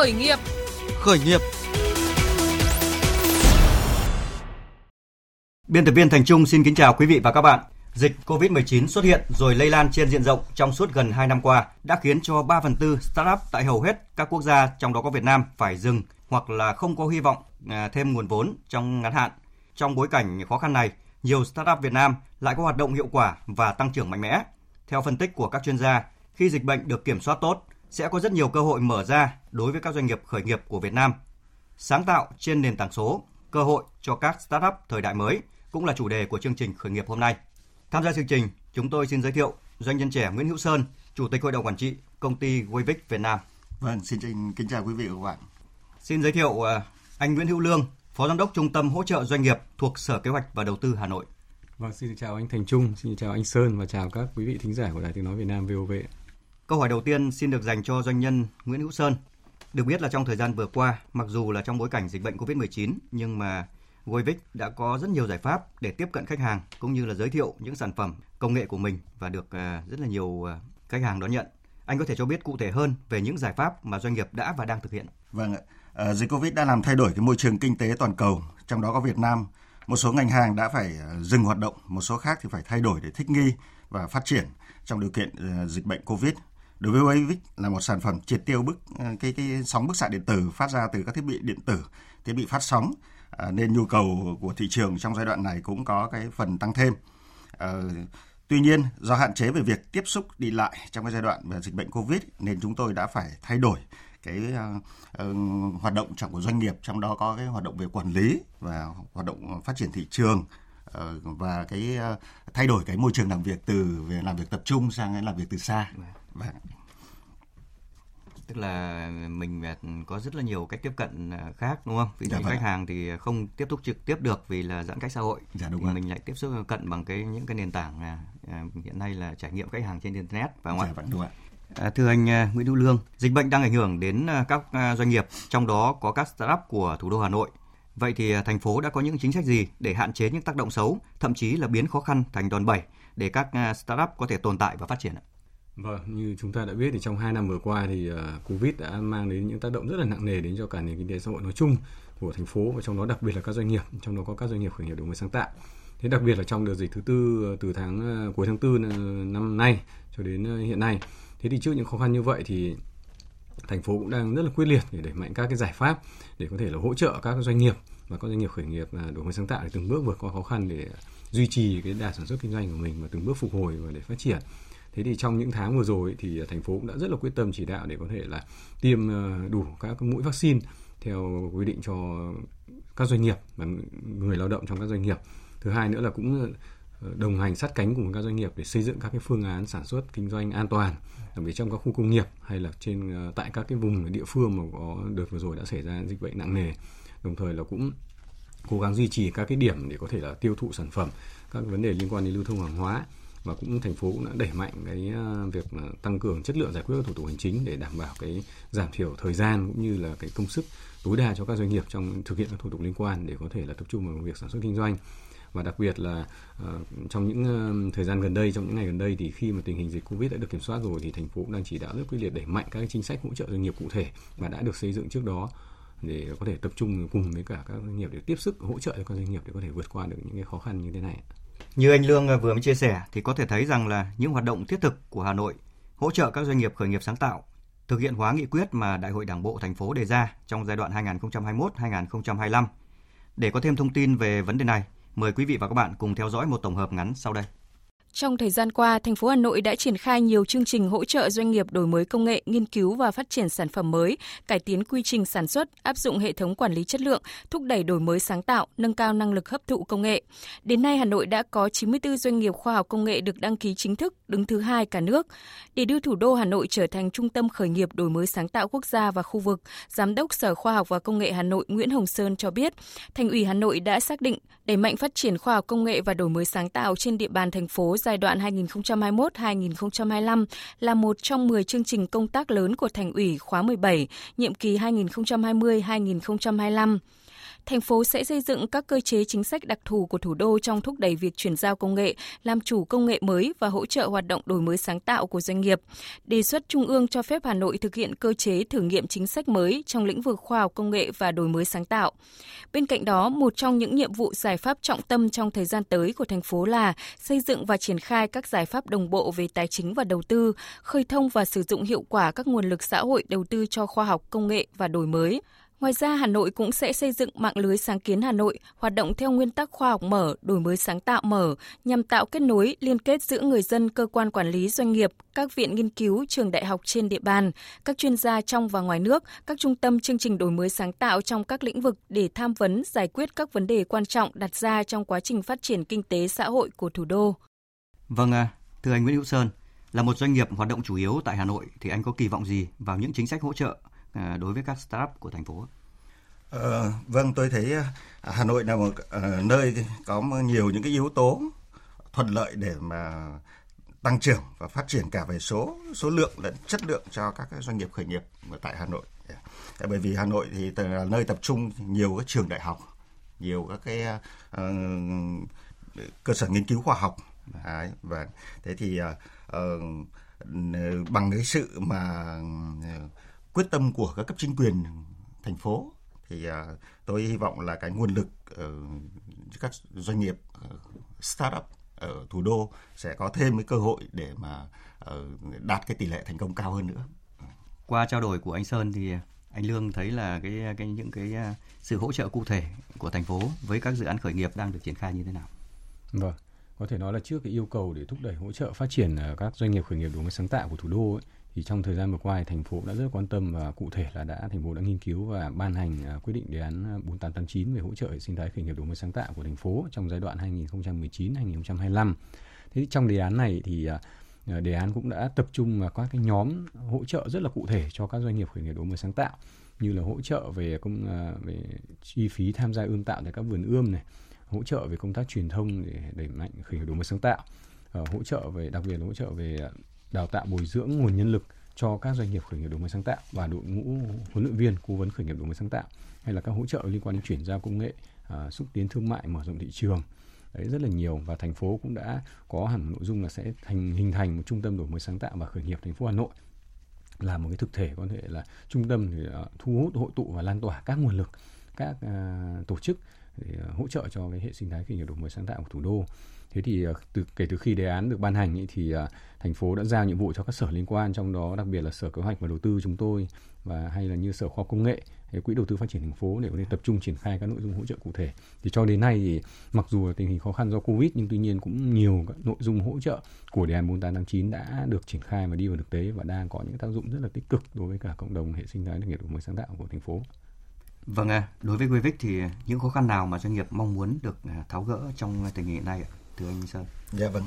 Khởi nghiệp. Khởi nghiệp. Biên tập viên Thành Trung xin kính chào quý vị và các bạn. Dịch COVID-19 xuất hiện rồi lây lan trên diện rộng trong suốt gần 2 năm qua đã khiến cho 3 phần tư startup tại hầu hết các quốc gia trong đó có Việt Nam phải dừng hoặc là không có hy vọng à, thêm nguồn vốn trong ngắn hạn. Trong bối cảnh khó khăn này, nhiều startup Việt Nam lại có hoạt động hiệu quả và tăng trưởng mạnh mẽ. Theo phân tích của các chuyên gia, khi dịch bệnh được kiểm soát tốt, sẽ có rất nhiều cơ hội mở ra đối với các doanh nghiệp khởi nghiệp của Việt Nam. Sáng tạo trên nền tảng số, cơ hội cho các startup thời đại mới cũng là chủ đề của chương trình khởi nghiệp hôm nay. Tham gia chương trình, chúng tôi xin giới thiệu doanh nhân trẻ Nguyễn Hữu Sơn, Chủ tịch Hội đồng Quản trị Công ty Wayvic Việt Nam. Vâng, xin kính chào quý vị và các bạn. Xin giới thiệu à, anh Nguyễn Hữu Lương, Phó Giám đốc Trung tâm Hỗ trợ Doanh nghiệp thuộc Sở Kế hoạch và Đầu tư Hà Nội. Vâng, xin chào anh Thành Trung, xin chào anh Sơn và chào các quý vị thính giả của Đài Tiếng Nói Việt Nam VOV. Câu hỏi đầu tiên xin được dành cho doanh nhân Nguyễn Hữu Sơn. Được biết là trong thời gian vừa qua, mặc dù là trong bối cảnh dịch bệnh COVID-19, nhưng mà Goivic đã có rất nhiều giải pháp để tiếp cận khách hàng cũng như là giới thiệu những sản phẩm công nghệ của mình và được à, rất là nhiều à, khách hàng đón nhận. Anh có thể cho biết cụ thể hơn về những giải pháp mà doanh nghiệp đã và đang thực hiện. Vâng ạ. À, dịch Covid đã làm thay đổi cái môi trường kinh tế toàn cầu, trong đó có Việt Nam. Một số ngành hàng đã phải à, dừng hoạt động, một số khác thì phải thay đổi để thích nghi và phát triển trong điều kiện dịch bệnh Covid. Đối với Wavix là một sản phẩm triệt tiêu bức ờ, cái cái sóng bức xạ điện tử phát ra từ các thiết bị điện tử, thiết bị phát sóng À, nên nhu cầu của thị trường trong giai đoạn này cũng có cái phần tăng thêm. À, tuy nhiên do hạn chế về việc tiếp xúc đi lại trong cái giai đoạn về dịch bệnh Covid nên chúng tôi đã phải thay đổi cái uh, uh, hoạt động trong của doanh nghiệp trong đó có cái hoạt động về quản lý và hoạt động phát triển thị trường uh, và cái uh, thay đổi cái môi trường làm việc từ về làm việc tập trung sang làm việc từ xa. Dạ. Vâng tức là mình có rất là nhiều cách tiếp cận à, khác đúng không? Ví dụ dạ, khách hàng thì không tiếp xúc trực tiếp được vì là giãn cách xã hội. Dạ, đúng thì mình lại tiếp xúc cận bằng cái những cái nền tảng à, à, hiện nay là trải nghiệm khách hàng trên internet và ngoại. Dạ, đúng ạ. À, thưa anh Nguyễn Hữu Lương, dịch bệnh đang ảnh hưởng đến các doanh nghiệp, trong đó có các startup của thủ đô Hà Nội. Vậy thì thành phố đã có những chính sách gì để hạn chế những tác động xấu, thậm chí là biến khó khăn thành đòn bẩy để các startup có thể tồn tại và phát triển ạ? Vâng, như chúng ta đã biết thì trong 2 năm vừa qua thì uh, Covid đã mang đến những tác động rất là nặng nề đến cho cả nền kinh tế xã hội nói chung của thành phố và trong đó đặc biệt là các doanh nghiệp, trong đó có các doanh nghiệp khởi nghiệp đổi mới sáng tạo. Thế đặc biệt là trong đợt dịch thứ tư à, từ tháng uh, cuối tháng tư năm nay cho đến uh, hiện nay. Thế thì trước những khó khăn như vậy thì thành phố cũng đang rất là quyết liệt để đẩy mạnh các cái giải pháp để có thể là hỗ trợ các doanh nghiệp và các doanh nghiệp khởi nghiệp đổi mới sáng tạo để từng bước vượt qua khó khăn để duy trì cái đà sản xuất kinh doanh của mình và từng bước phục hồi và để phát triển thế thì trong những tháng vừa rồi thì thành phố cũng đã rất là quyết tâm chỉ đạo để có thể là tiêm ờ, đủ các mũi vaccine theo quy định cho các doanh nghiệp và người lao động trong các doanh nghiệp. Thứ hai nữa là cũng ờ, đồng hành sát cánh cùng các doanh nghiệp để xây dựng các cái phương án sản xuất kinh doanh an toàn, đặc biệt trong các khu công nghiệp hay là trên ờ, tại các cái vùng địa phương mà có đợt vừa rồi đã xảy ra dịch bệnh nặng nề. Đồng thời là cũng cố gắng duy trì các cái điểm để có thể là tiêu thụ sản phẩm, các vấn đề liên quan đến lưu thông hàng hóa và cũng thành phố cũng đã đẩy mạnh cái ờ, việc tăng cường chất lượng giải quyết các thủ tục hành chính để đảm bảo cái giảm thiểu thời gian cũng như là cái công sức tối đa cho các doanh nghiệp trong thực hiện các thủ tục liên quan để có thể là tập trung vào việc sản xuất kinh doanh và đặc biệt là uh, trong những uh, thời gian gần đây trong những ngày gần đây thì khi mà tình hình dịch covid đã được kiểm soát rồi thì thành phố cũng đang chỉ đạo rất quyết liệt đẩy mạnh các chính sách hỗ trợ doanh nghiệp cụ thể và đã được xây dựng trước đó để có thể tập trung cùng với cả các doanh nghiệp để tiếp sức hỗ trợ cho các doanh nghiệp để có thể vượt qua được những cái khó khăn như thế này. Như anh Lương à, vừa mới chia sẻ thì có thể thấy rằng là những hoạt động thiết thực của Hà Nội hỗ trợ các doanh nghiệp khởi nghiệp sáng tạo thực hiện hóa nghị quyết mà Đại hội Đảng bộ thành phố đề ra trong giai đoạn 2021-2025. Để có thêm thông tin về vấn đề này, mời quý vị và các bạn cùng theo dõi một tổng hợp ngắn sau đây. Trong thời gian qua, thành phố Hà Nội đã triển khai nhiều chương trình hỗ trợ doanh nghiệp đổi mới công nghệ, nghiên cứu và phát triển sản phẩm mới, cải tiến quy trình sản xuất, áp dụng hệ thống quản lý chất lượng, thúc đẩy đổi mới sáng tạo, nâng cao năng lực hấp thụ công nghệ. Đến nay, Hà Nội đã có 94 doanh nghiệp khoa học công nghệ được đăng ký chính thức, đứng thứ hai cả nước. Để đưa thủ đô Hà Nội trở thành trung tâm khởi nghiệp đổi mới sáng tạo quốc gia và khu vực, Giám đốc Sở Khoa học và Công nghệ Hà Nội Nguyễn Hồng Sơn cho biết, Thành ủy Hà Nội đã xác định đẩy mạnh phát triển khoa học công nghệ và đổi mới sáng tạo trên địa bàn thành phố giai đoạn 2021-2025 là một trong 10 chương trình công tác lớn của Thành ủy khóa 17, nhiệm kỳ 2020-2025 thành phố sẽ xây dựng các cơ chế chính sách đặc thù của thủ đô trong thúc đẩy việc chuyển giao công nghệ, làm chủ công nghệ mới và hỗ trợ hoạt động đổi mới sáng tạo của doanh nghiệp. Đề xuất Trung ương cho phép Hà Nội thực hiện cơ chế thử nghiệm chính sách mới trong lĩnh vực khoa học công nghệ và đổi mới sáng tạo. Bên cạnh đó, một trong những nhiệm vụ giải pháp trọng tâm trong thời gian tới của thành phố là xây dựng và triển khai các giải pháp đồng bộ về tài chính và đầu tư, khơi thông và sử dụng hiệu quả các nguồn lực xã hội đầu tư cho khoa học công nghệ và đổi mới. Ngoài ra, Hà Nội cũng sẽ xây dựng mạng lưới sáng kiến Hà Nội hoạt động theo nguyên tắc khoa học mở, đổi mới sáng tạo mở nhằm tạo kết nối, liên kết giữa người dân, cơ quan quản lý doanh nghiệp, các viện nghiên cứu, trường đại học trên địa bàn, các chuyên gia trong và ngoài nước, các trung tâm chương trình đổi mới sáng tạo trong các lĩnh vực để tham vấn, giải quyết các vấn đề quan trọng đặt ra trong quá trình phát triển kinh tế xã hội của thủ đô. Vâng, à, thưa anh Nguyễn Hữu Sơn, là một doanh nghiệp hoạt động chủ yếu tại Hà Nội thì anh có kỳ vọng gì vào những chính sách hỗ trợ À, đối với các startup của thành phố? Ờ, vâng, tôi thấy à, Hà Nội là một uh, nơi có nhiều những cái yếu tố thuận lợi để mà tăng trưởng và phát triển cả về số số lượng lẫn chất lượng cho các doanh nghiệp khởi nghiệp tại Hà Nội. Dạ, bởi vì Hà Nội thì là nơi tập trung nhiều các trường đại học, nhiều các cái uh, cơ sở nghiên cứu khoa học. Đấy, và thế thì uh, bằng cái sự mà uh, quyết tâm của các cấp chính quyền thành phố thì uh, tôi hy vọng là cái nguồn lực uh, các doanh nghiệp uh, startup ở thủ đô sẽ có thêm cái cơ hội để mà uh, đạt cái tỷ lệ thành công cao hơn nữa. Qua trao đổi của anh Sơn thì anh Lương thấy là cái cái những cái sự hỗ trợ cụ thể của thành phố với các dự án khởi nghiệp đang được triển khai như thế nào? Vâng, có thể nói là trước cái yêu cầu để thúc đẩy hỗ trợ phát triển các doanh nghiệp khởi nghiệp đổi mới sáng tạo của thủ đô ấy, thì trong thời gian vừa qua thì thành phố đã rất quan tâm và cụ thể là đã thành phố đã nghiên cứu và ban hành à, quyết định đề án à, 4889 về hỗ trợ hệ sinh thái khởi nghiệp đổi mới sáng tạo của thành phố trong giai đoạn 2019-2025. Thế trong đề án này thì à, đề án cũng đã tập trung vào các cái nhóm hỗ trợ rất là cụ thể cho các doanh nghiệp khởi nghiệp đổi mới sáng tạo như là hỗ trợ về công về chi phí tham gia ươm tạo tại các vườn ươm này, hỗ trợ về công tác truyền thông để đẩy mạnh khởi nghiệp đổi mới sáng tạo, ờ, hỗ trợ về đặc biệt là hỗ trợ về đào tạo bồi dưỡng nguồn nhân lực cho các doanh nghiệp khởi nghiệp đổi mới sáng tạo và đội ngũ huấn luyện viên cố vấn khởi nghiệp đổi mới sáng tạo hay là các hỗ trợ liên quan đến chuyển giao công nghệ à, xúc tiến thương mại mở rộng thị trường. Đấy rất là nhiều và thành phố cũng đã có hẳn nội dung là sẽ thành hình thành một trung tâm đổi mới sáng tạo và khởi nghiệp thành phố Hà Nội. Là một cái thực thể có thể là trung tâm để à, thu hút hội tụ và lan tỏa các nguồn lực các uh, tổ chức để à, hỗ trợ cho cái hệ sinh thái khởi nghiệp đổi mới sáng tạo của thủ đô. Thế thì từ kể từ khi đề án được ban hành ý, thì thành phố đã giao nhiệm vụ cho các sở liên quan trong đó đặc biệt là sở kế hoạch và đầu tư chúng tôi và hay là như sở khoa công nghệ hay quỹ đầu tư phát triển thành phố để có thể tập trung triển khai các nội dung hỗ trợ cụ thể thì cho đến nay thì mặc dù là tình hình khó khăn do covid nhưng tuy nhiên cũng nhiều các nội dung hỗ trợ của đề án 4889 đã được triển khai và đi vào thực tế và đang có những tác dụng rất là tích cực đối với cả cộng đồng hệ sinh thái nghiệp đổi mới sáng tạo của thành phố. Vâng ạ, đối với Quevic thì những khó khăn nào mà doanh nghiệp mong muốn được à, tháo gỡ trong tình hình này ạ? Thưa anh Sơn. Dạ vâng.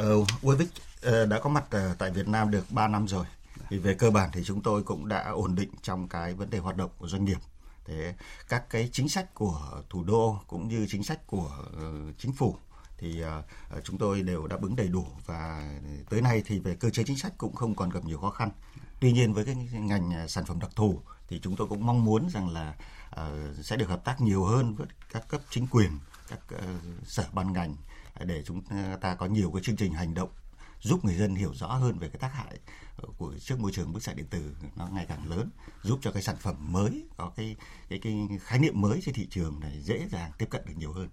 Uh, Wevic uh, đã có mặt uh, tại Việt Nam được 3 năm rồi. Thì về cơ bản thì chúng tôi cũng đã ổn định trong cái vấn đề hoạt động của doanh nghiệp. Thế các cái chính sách của thủ đô cũng như chính sách của uh, chính phủ thì uh, chúng tôi đều đáp ứng đầy đủ và tới nay thì về cơ chế chính sách cũng không còn gặp nhiều khó khăn. Tuy nhiên với cái ngành sản phẩm đặc thù thì chúng tôi cũng mong muốn rằng là uh, sẽ được hợp tác nhiều hơn với các cấp chính quyền, các uh, sở ban ngành để chúng ta có nhiều cái chương trình hành động giúp người dân hiểu rõ hơn về cái tác hại của trước môi trường bức xạ điện tử nó ngày càng lớn giúp cho cái sản phẩm mới có cái cái cái khái niệm mới trên thị trường này dễ dàng tiếp cận được nhiều hơn.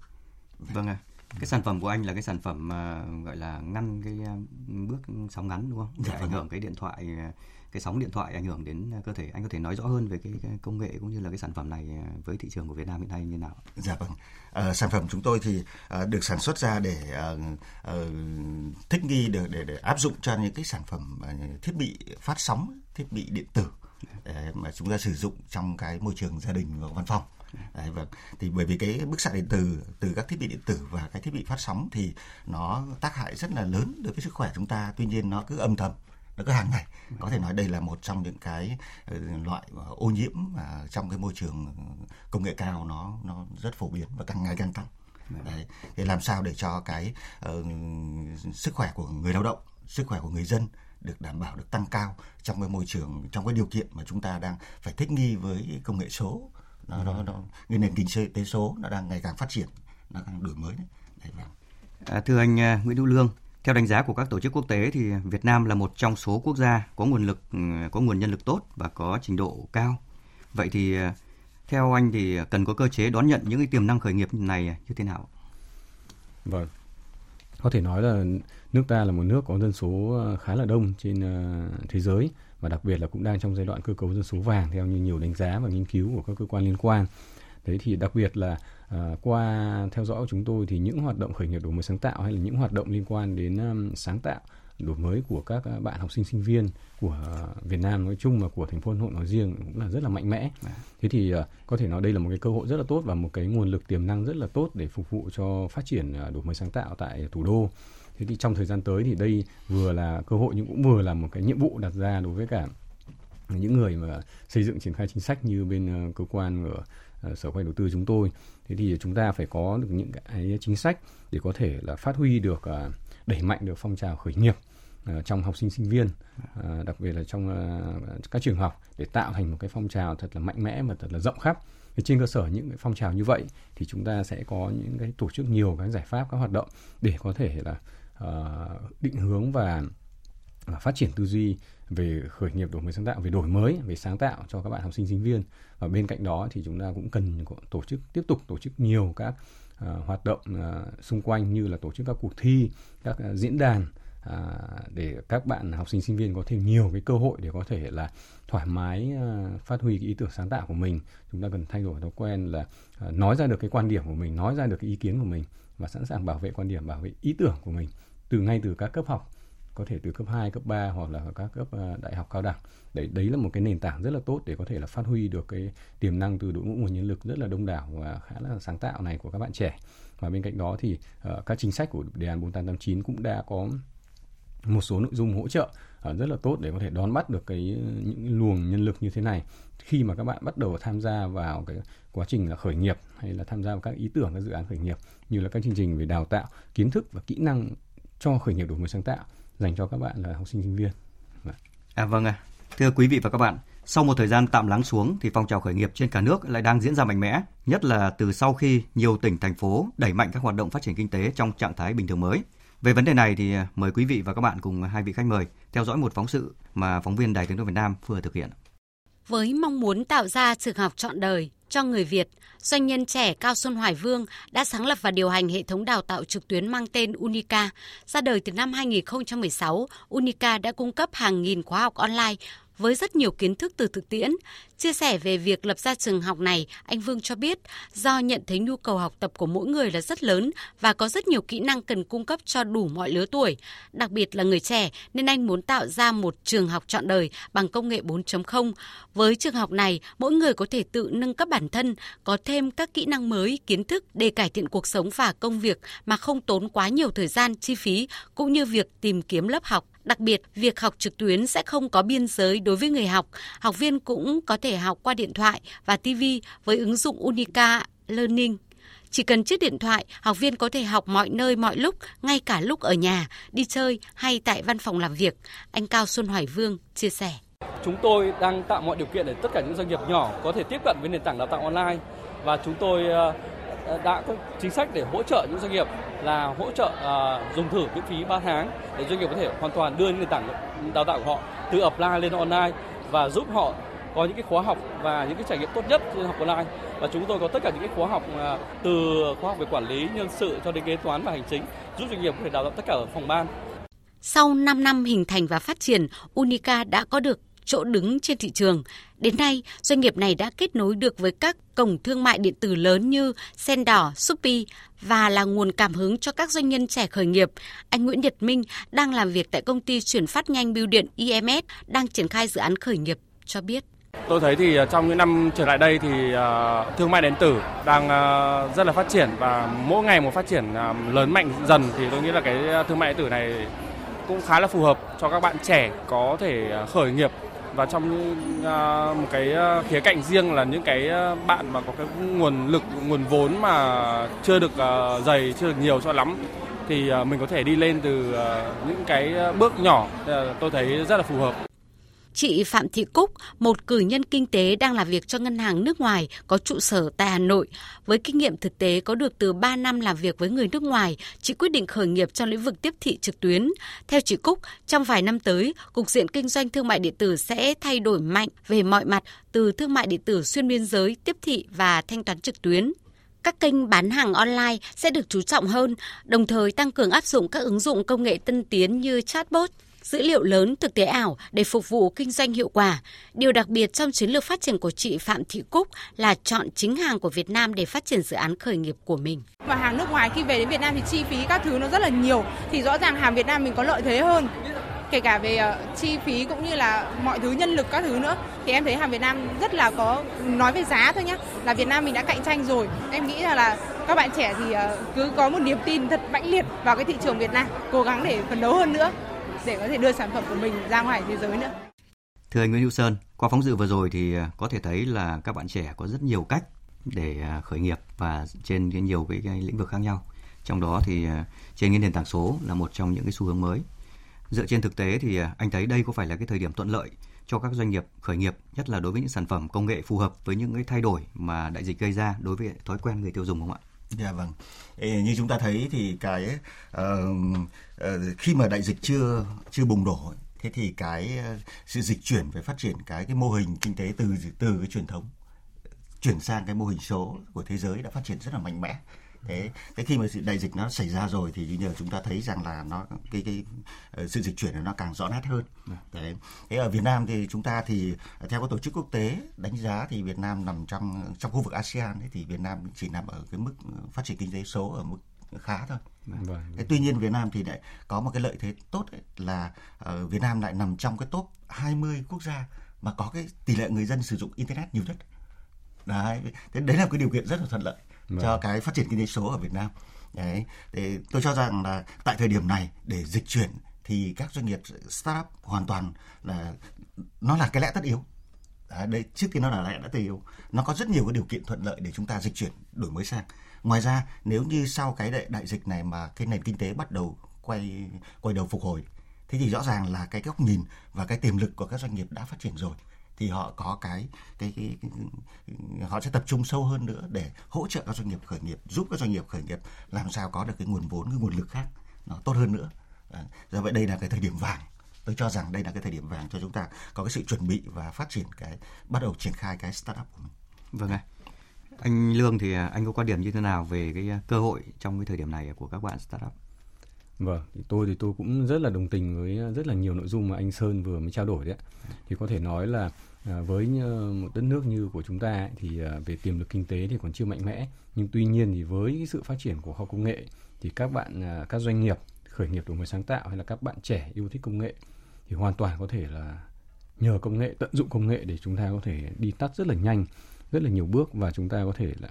Vâng ạ. À. Cái sản phẩm của anh là cái sản phẩm uh, gọi là ngăn cái uh, bước sóng ngắn đúng không? Để dạ, ảnh vâng hưởng cái điện thoại cái sóng điện thoại ảnh hưởng đến cơ thể anh có thể nói rõ hơn về cái, cái công nghệ cũng như là cái sản phẩm này à, với thị trường của Việt Nam hiện nay như nào? Dạ vâng, à, sản phẩm chúng tôi thì à, được sản xuất ra để à, à, thích nghi được để để áp dụng cho những cái sản phẩm à, thiết bị phát sóng, thiết bị điện tử để mà chúng ta sử dụng trong cái môi trường gia đình và văn phòng. Đấy, vâng. Thì bởi vì cái bức xạ điện tử từ các thiết bị điện tử và cái thiết bị phát sóng thì nó tác hại rất là lớn đối với sức khỏe chúng ta. Tuy nhiên nó cứ âm thầm cứ hàng ngày. Có thể nói đây là một trong những cái ờ, loại ô nhiễm mà trong cái môi trường công nghệ cao nó nó rất phổ biến và càng ngày càng tăng. Đấy. Thì làm sao để cho cái uh, sức khỏe của người lao động sức khỏe của người dân được đảm bảo được tăng cao trong cái môi trường trong cái điều kiện mà chúng ta đang phải thích nghi với công nghệ số. Nó, nó, nó cái nền kinh tế số nó đang ngày càng phát triển nó đang đổi mới đấy, đấy vâng. à, thưa anh Nguyễn Hữu Lương theo đánh giá của các tổ chức quốc tế thì Việt Nam là một trong số quốc gia có nguồn lực ừ, có nguồn nhân lực tốt và có trình độ cao. Vậy thì ờ, theo anh thì cần có cơ chế đón nhận những cái tiềm năng khởi nghiệp này như thế nào? Vâng. Có thể nói là nước ta là một nước có dân số ờ, khá là đông trên ờ, thế giới và đặc biệt là cũng đang trong giai đoạn cơ cấu dân số vàng theo như nhiều đánh giá và nghiên cứu của các cơ quan liên quan. Đấy thì đặc biệt là À, qua theo dõi của chúng tôi thì những hoạt động khởi nghiệp đổi mới sáng tạo hay là những hoạt động liên quan đến um, sáng tạo đổi mới của các bạn học sinh sinh viên của Việt Nam nói chung và của thành phố Hà Nội nói riêng cũng là rất là mạnh mẽ. À. Thế thì uh, có thể nói đây là một cái cơ hội rất là tốt và một cái nguồn lực tiềm năng rất là tốt để phục vụ cho phát triển uh, đổi mới sáng tạo tại thủ đô. Thế thì trong thời gian tới thì đây vừa là cơ hội nhưng cũng vừa là một cái nhiệm vụ đặt ra đối với cả những người mà xây dựng triển khai chính sách như bên cơ quan ở À, sở khoa đầu tư chúng tôi. Thế thì chúng ta phải có được những cái chính sách để có thể là phát huy được à, đẩy mạnh được phong trào khởi nghiệp à, trong học sinh sinh viên đặc biệt là trong các trường học để tạo thành một cái phong trào thật là mạnh mẽ và thật là rộng khắp. Thì trên cơ sở những cái phong trào như vậy thì chúng ta sẽ có những cái tổ chức nhiều các giải pháp, các hoạt động để có thể là định hướng và và phát triển tư duy về khởi nghiệp đổi mới sáng tạo về đổi mới về sáng tạo cho các bạn học sinh sinh viên. Và bên cạnh đó thì chúng ta cũng cần tổ chức tiếp tục tổ chức nhiều các uh, hoạt động uh, xung quanh như là tổ chức các cuộc thi các uh, diễn đàn à, để các bạn học sinh sinh viên có thêm nhiều cái cơ hội để có thể là thoải mái à, phát huy cái ý tưởng sáng tạo của mình. Chúng ta cần thay đổi thói quen là à, nói ra được cái quan điểm của mình nói ra được cái ý kiến của mình và sẵn sàng bảo vệ quan điểm bảo vệ ý tưởng của mình từ ngay từ các cấp học có thể từ cấp 2, cấp 3 hoặc là các cấp à, đại học cao đẳng. Đấy đấy là một cái nền tảng rất là tốt để có thể là phát huy được cái tiềm năng từ đội ngũ nguồn nhân lực rất là đông đảo và khá là sáng tạo này của các bạn trẻ. Và bên cạnh đó thì uh, các chính sách của đề án 4889 cũng đã có một số nội dung hỗ trợ uh, rất là tốt để có thể đón bắt được cái những luồng nhân lực như thế này khi mà các bạn bắt đầu tham gia vào cái quá trình là khởi nghiệp hay là tham gia vào các ý tưởng các dự án khởi nghiệp như là các chương trình về đào tạo kiến thức và kỹ năng cho khởi nghiệp đổi mới sáng tạo dành cho các bạn là học sinh sinh viên. Vâng. À vâng ạ. À. Thưa quý vị và các bạn, sau một thời gian tạm lắng xuống thì phong trào khởi nghiệp trên cả nước lại đang diễn ra mạnh mẽ, nhất là từ sau khi nhiều tỉnh thành phố đẩy mạnh các hoạt động phát triển kinh tế trong trạng thái bình thường mới. Về vấn đề này thì à, mời quý vị và các bạn cùng hai vị khách mời theo dõi một phóng sự mà phóng viên Đài Tiếng nói Việt Nam vừa thực hiện. Với mong muốn tạo ra trường học trọn đời cho người Việt, doanh nhân trẻ Cao Xuân Hoài Vương đã sáng lập và điều hành hệ thống đào tạo trực tuyến mang tên Unica. Ra đời từ năm 2016, Unica đã cung cấp hàng nghìn khóa học online với rất nhiều kiến thức từ thực tiễn. Chia sẻ về việc lập ra trường học này, anh Vương cho biết do nhận thấy nhu cầu học tập của mỗi người là rất lớn và có rất nhiều kỹ năng cần cung cấp cho đủ mọi lứa tuổi, đặc biệt là người trẻ nên anh muốn tạo ra một trường học trọn đời bằng công nghệ 4.0. Với trường học này, mỗi người có thể tự nâng cấp bản thân, có thêm các kỹ năng mới, kiến thức để cải thiện cuộc sống và công việc mà không tốn quá nhiều thời gian, chi phí cũng như việc tìm kiếm lớp học Đặc biệt, việc học trực tuyến sẽ không có biên giới đối với người học. Học viên cũng có thể học qua điện thoại và TV với ứng dụng Unica Learning. Chỉ cần chiếc điện thoại, học viên có thể học mọi nơi mọi lúc, ngay cả lúc ở nhà, đi chơi hay tại văn phòng làm việc. Anh Cao Xuân Hoài Vương chia sẻ. Chúng tôi đang tạo mọi điều kiện để tất cả những doanh nghiệp nhỏ có thể tiếp cận với nền tảng đào tạo online và chúng tôi ờ, Ờ, đã có chính sách để hỗ trợ những doanh nghiệp là hỗ trợ uh, dùng thử miễn phí 3 tháng để doanh nghiệp có thể hoàn toàn đưa những nền tảng đào tạo của họ từ offline lên online và giúp họ có những cái khóa học và những cái trải nghiệm tốt nhất trên học online và chúng tôi có tất cả những cái khóa học ờ, từ khóa học về quản lý nhân sự cho đến kế toán và hành chính giúp doanh nghiệp có thể đào tạo tất cả ở phòng ban. Sau 5 năm hình thành và phát triển, Unica đã có được chỗ đứng trên thị trường. Đến nay, doanh nghiệp này đã kết nối được với các cổng thương mại điện tử lớn như Sen Đỏ, Shopee và là nguồn cảm hứng cho các doanh nhân trẻ khởi nghiệp. Anh Nguyễn Nhật Minh đang làm việc tại công ty chuyển phát nhanh bưu điện IMS đang triển khai dự án khởi nghiệp cho biết. Tôi thấy thì à, trong những năm trở lại đây thì à, thương mại điện tử đang à, rất là phát triển và mỗi ngày một phát triển lớn mạnh dần thì tôi nghĩ là cái thương mại điện tử này cũng khá là phù hợp cho các bạn trẻ có thể khởi nghiệp và trong uh, một cái à, khía cạnh riêng là những cái à, bạn mà có cái nguồn lực nguồn vốn mà chưa được uh, dày chưa được nhiều cho lắm thì uh, mình có thể đi lên từ uh, những cái bước nhỏ tôi thấy rất là phù hợp. Chị Phạm Thị Cúc, một cử nhân kinh tế đang làm việc cho ngân hàng nước ngoài có trụ sở tại Hà Nội, với kinh nghiệm thực tế có được từ 3 năm làm việc với người nước ngoài, chị quyết định khởi nghiệp trong lĩnh vực tiếp thị trực tuyến. Theo chị Cúc, trong vài năm tới, cục diện kinh doanh thương mại điện tử sẽ thay đổi mạnh về mọi mặt từ thương mại điện tử xuyên biên giới, tiếp thị và thanh toán trực tuyến. Các kênh bán hàng online sẽ được chú trọng hơn, đồng thời tăng cường áp dụng các ứng dụng công nghệ tân tiến như chatbot, dữ liệu lớn, thực tế ảo để phục vụ kinh doanh hiệu quả. Điều đặc biệt trong chiến lược phát triển của chị Phạm Thị Cúc là chọn chính hàng của Việt Nam để phát triển dự án khởi nghiệp của mình. Mà hàng nước ngoài khi về đến Việt Nam thì chi phí các thứ nó rất là nhiều thì rõ ràng hàng Việt Nam mình có lợi thế hơn kể cả về ờ, chi phí cũng như là mọi thứ nhân lực các thứ nữa thì em thấy hàng Việt Nam rất là có nói về giá thôi nhá là Việt Nam mình đã cạnh tranh rồi em nghĩ là, là các bạn trẻ thì ờ, cứ có một niềm tin thật mãnh liệt vào cái thị trường Việt Nam cố gắng để phấn đấu hơn nữa để có thể đưa sản phẩm của mình ra ngoài thế giới nữa. Thưa anh Nguyễn Hữu Sơn, qua phóng sự vừa rồi thì à, có thể thấy là các bạn trẻ có rất nhiều cách để à, khởi nghiệp và trên nhiều cái, cái lĩnh vực khác nhau. Trong đó thì à, trên cái nền tảng số là một trong những cái xu hướng mới. Dựa trên thực tế thì anh thấy đây có phải là cái thời điểm thuận lợi cho các doanh nghiệp khởi nghiệp, nhất là đối với những sản phẩm công nghệ phù hợp với những cái thay đổi mà đại dịch gây ra đối với thói quen người tiêu dùng không ạ? Dạ vâng. Như chúng ta thấy thì cái uh, uh, khi mà đại dịch chưa chưa bùng nổ thế thì cái uh, sự dịch chuyển về phát triển cái cái mô hình kinh tế từ từ cái truyền thống chuyển sang cái mô hình số của thế giới đã phát triển rất là mạnh mẽ thế thế khi mà đại dịch nó xảy ra rồi thì như chúng ta thấy rằng là nó cái cái uh, sự dịch chuyển nó càng rõ nét hơn đấy thế ở Việt Nam thì chúng ta thì theo các tổ chức quốc tế đánh giá thì Việt Nam nằm trong trong khu vực ASEAN ấy, thì Việt Nam chỉ nằm ở cái mức phát triển kinh tế số ở mức khá thôi. Vâng. Thế tuy nhiên Việt Nam thì lại có một cái lợi thế tốt ấy, là uh, Việt Nam lại nằm trong cái top 20 quốc gia mà có cái tỷ lệ người dân sử dụng internet nhiều nhất. Đấy, thế đấy là cái điều kiện rất là thuận lợi Vâng. cho cái phát triển kinh tế số ở Việt Nam. Đấy thì tôi cho rằng là tại thời điểm này để dịch chuyển thì các doanh nghiệp startup hoàn toàn là nó là cái lẽ tất yếu. À, đây trước khi nó là lẽ đã tất yếu nó có rất nhiều cái điều kiện thuận lợi để chúng ta dịch chuyển đổi mới sang. Ngoài ra nếu như sau cái đại, đại dịch này mà cái nền kinh tế bắt đầu quay quay đầu phục hồi thế thì rõ ràng là cái góc nhìn và cái tiềm lực của các doanh nghiệp đã phát triển rồi thì họ có cái cái, cái, cái họ sẽ tập trung sâu hơn nữa để hỗ trợ các doanh nghiệp khởi nghiệp giúp các doanh nghiệp khởi nghiệp làm sao có được cái nguồn vốn cái nguồn lực khác nó tốt hơn nữa. À, do vậy đây là cái thời điểm vàng. Tôi cho rằng đây là cái thời điểm vàng cho chúng ta có cái sự chuẩn bị và phát triển cái bắt đầu triển khai cái startup của mình. Vâng ạ. Anh lương thì anh có quan điểm như thế nào về cái cơ hội trong cái thời điểm này của các bạn startup? Vâng, thì tôi thì tôi cũng rất là đồng tình với rất là nhiều nội dung mà anh Sơn vừa mới trao đổi đấy. Thì có thể nói là À, với một đất nước như của chúng ta thì ờ, về tiềm lực kinh tế thì còn chưa mạnh mẽ. Nhưng tuy nhiên thì với sự phát triển của khoa công nghệ thì các bạn ờ, các doanh nghiệp khởi nghiệp đổi mới sáng tạo hay là các bạn trẻ yêu thích công nghệ thì hoàn toàn có thể là nhờ công nghệ tận dụng công nghệ để chúng ta có thể đi tắt rất là nhanh rất là nhiều bước và chúng ta có thể là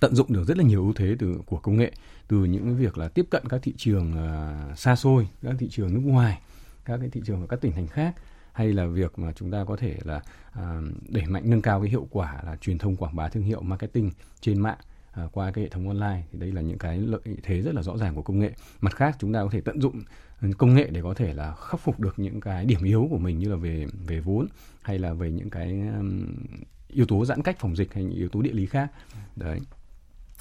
tận dụng được rất là nhiều ưu thế từ của công nghệ. Từ những việc là tiếp cận các thị trường uh, xa xôi các thị trường nước ngoài các cái thị trường ở các tỉnh thành khác hay là việc mà chúng ta có thể là à, đẩy mạnh nâng cao cái hiệu quả là truyền thông quảng bá thương hiệu marketing trên mạng à, qua cái hệ thống online thì đây là những cái lợi thế rất là rõ ràng của công nghệ. Mặt khác chúng ta có thể tận dụng công nghệ để có thể là khắc phục được những cái điểm yếu của mình như là về về vốn hay là về những cái um, yếu tố giãn cách phòng dịch hay những yếu tố địa lý khác. Đấy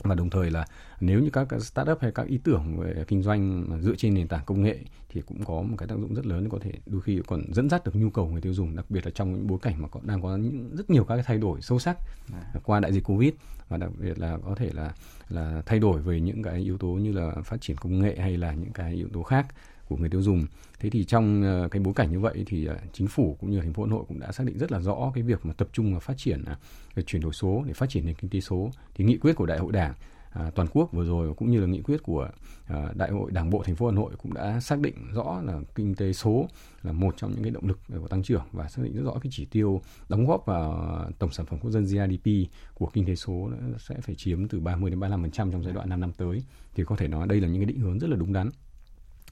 và đồng thời là nếu như các startup hay các ý tưởng về kinh doanh dựa trên nền tảng công nghệ thì cũng có một cái tác dụng rất lớn có thể đôi khi còn dẫn dắt được nhu cầu người tiêu dùng đặc biệt là trong những bối cảnh mà có, đang có những, rất nhiều các cái thay đổi sâu sắc à. qua đại dịch covid và đặc biệt là có thể là là thay đổi về những cái yếu tố như là phát triển công nghệ hay là những cái yếu tố khác của người tiêu dùng. Thế thì trong ờ, cái bối cảnh như vậy thì ờ, chính phủ cũng như thành phố Hà Nội cũng đã xác định rất là rõ cái việc mà tập trung vào phát triển à, về chuyển đổi số để phát triển nền kinh tế số. Thì nghị quyết của Đại hội Đảng À, toàn quốc vừa rồi cũng như là nghị quyết của à, đại hội đảng bộ thành phố Hà Nội cũng đã xác định rõ là kinh tế số là một trong những cái động lực của tăng trưởng và xác định rất rõ cái chỉ tiêu đóng góp vào tổng sản phẩm quốc dân GDP của kinh tế số sẽ phải chiếm từ 30 đến 35% trong giai đoạn 5 năm tới thì có thể nói đây là những cái định hướng rất là đúng đắn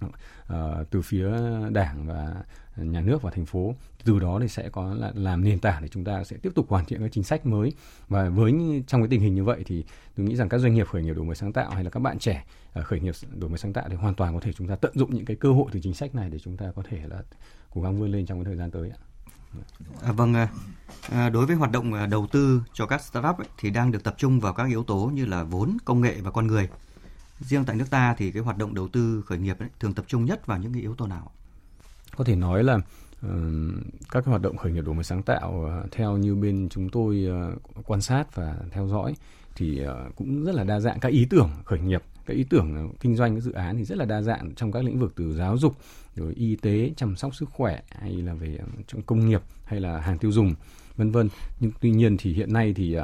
uh, từ phía đảng và nhà nước và thành phố từ đó thì sẽ có là làm nền tảng để chúng ta sẽ tiếp tục hoàn thiện các chính sách mới và với trong cái tình hình như vậy thì tôi nghĩ rằng các doanh nghiệp khởi nghiệp đổi mới sáng tạo hay là các bạn trẻ ờ, khởi nghiệp đổi mới sáng tạo thì hoàn toàn có thể chúng ta tận dụng những cái cơ hội từ chính sách này để chúng ta có thể là cố gắng vươn lên trong cái thời gian tới ạ. À, vâng, à, à đối với hoạt động à, đầu tư cho các startup ấy, thì đang được tập trung vào các yếu tố như là vốn, công nghệ và con người. Riêng tại nước ta thì cái hoạt động đầu tư khởi nghiệp ấy, thường tập trung nhất vào những cái yếu tố nào? Có thể nói là uh, các cái hoạt động khởi nghiệp đổi mới sáng tạo uh, theo như bên chúng tôi uh, quan sát và theo dõi thì cũng rất là đa dạng. Các ý tưởng khởi nghiệp các ý tưởng kinh doanh các dự án thì rất là đa dạng trong các lĩnh vực từ giáo dục rồi y tế chăm sóc sức khỏe hay là về trong công nghiệp hay là hàng tiêu dùng vân vân. Nhưng tuy nhiên thì hiện nay thì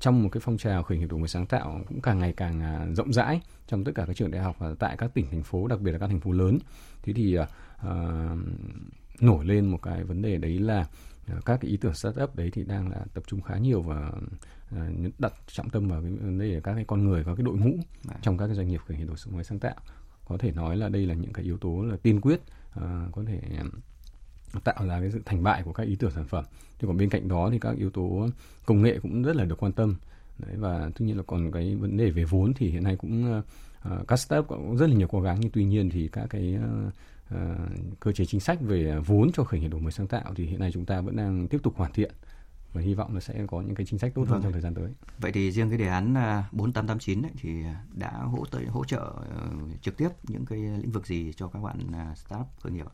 trong một cái phong trào khởi nghiệp đổi mới sáng tạo cũng càng ngày càng rộng rãi trong tất cả các trường đại học và tại các tỉnh thành phố đặc biệt là các thành phố lớn thế thì uh, nổi lên một cái vấn đề đấy là các cái ý tưởng startup đấy thì đang là tập trung khá nhiều và đặt trọng tâm vào cái vấn đề các cái con người có cái đội ngũ à. trong các cái doanh nghiệp khởi nghiệp đổi mới sáng tạo có thể nói là đây là những cái yếu tố là tiên quyết uh, có thể tạo ra cái sự thành bại của các ý tưởng sản phẩm. Thì còn bên cạnh đó thì các yếu tố công nghệ cũng rất là được quan tâm. Đấy, và tuy nhiên là còn cái vấn đề về vốn thì hiện nay cũng uh, các startup cũng rất là nhiều cố gắng nhưng tuy nhiên thì các cái uh, uh, cơ chế chính sách về vốn cho khởi nghiệp đổi mới sáng tạo thì hiện nay chúng ta vẫn đang tiếp tục hoàn thiện và hy vọng là sẽ có những cái chính sách tốt hơn vâng. trong thời gian tới. Vậy thì riêng cái đề án 4889 ấy, thì đã hỗ trợ hỗ trợ trực tiếp những cái lĩnh vực gì cho các bạn startup khởi nghiệp?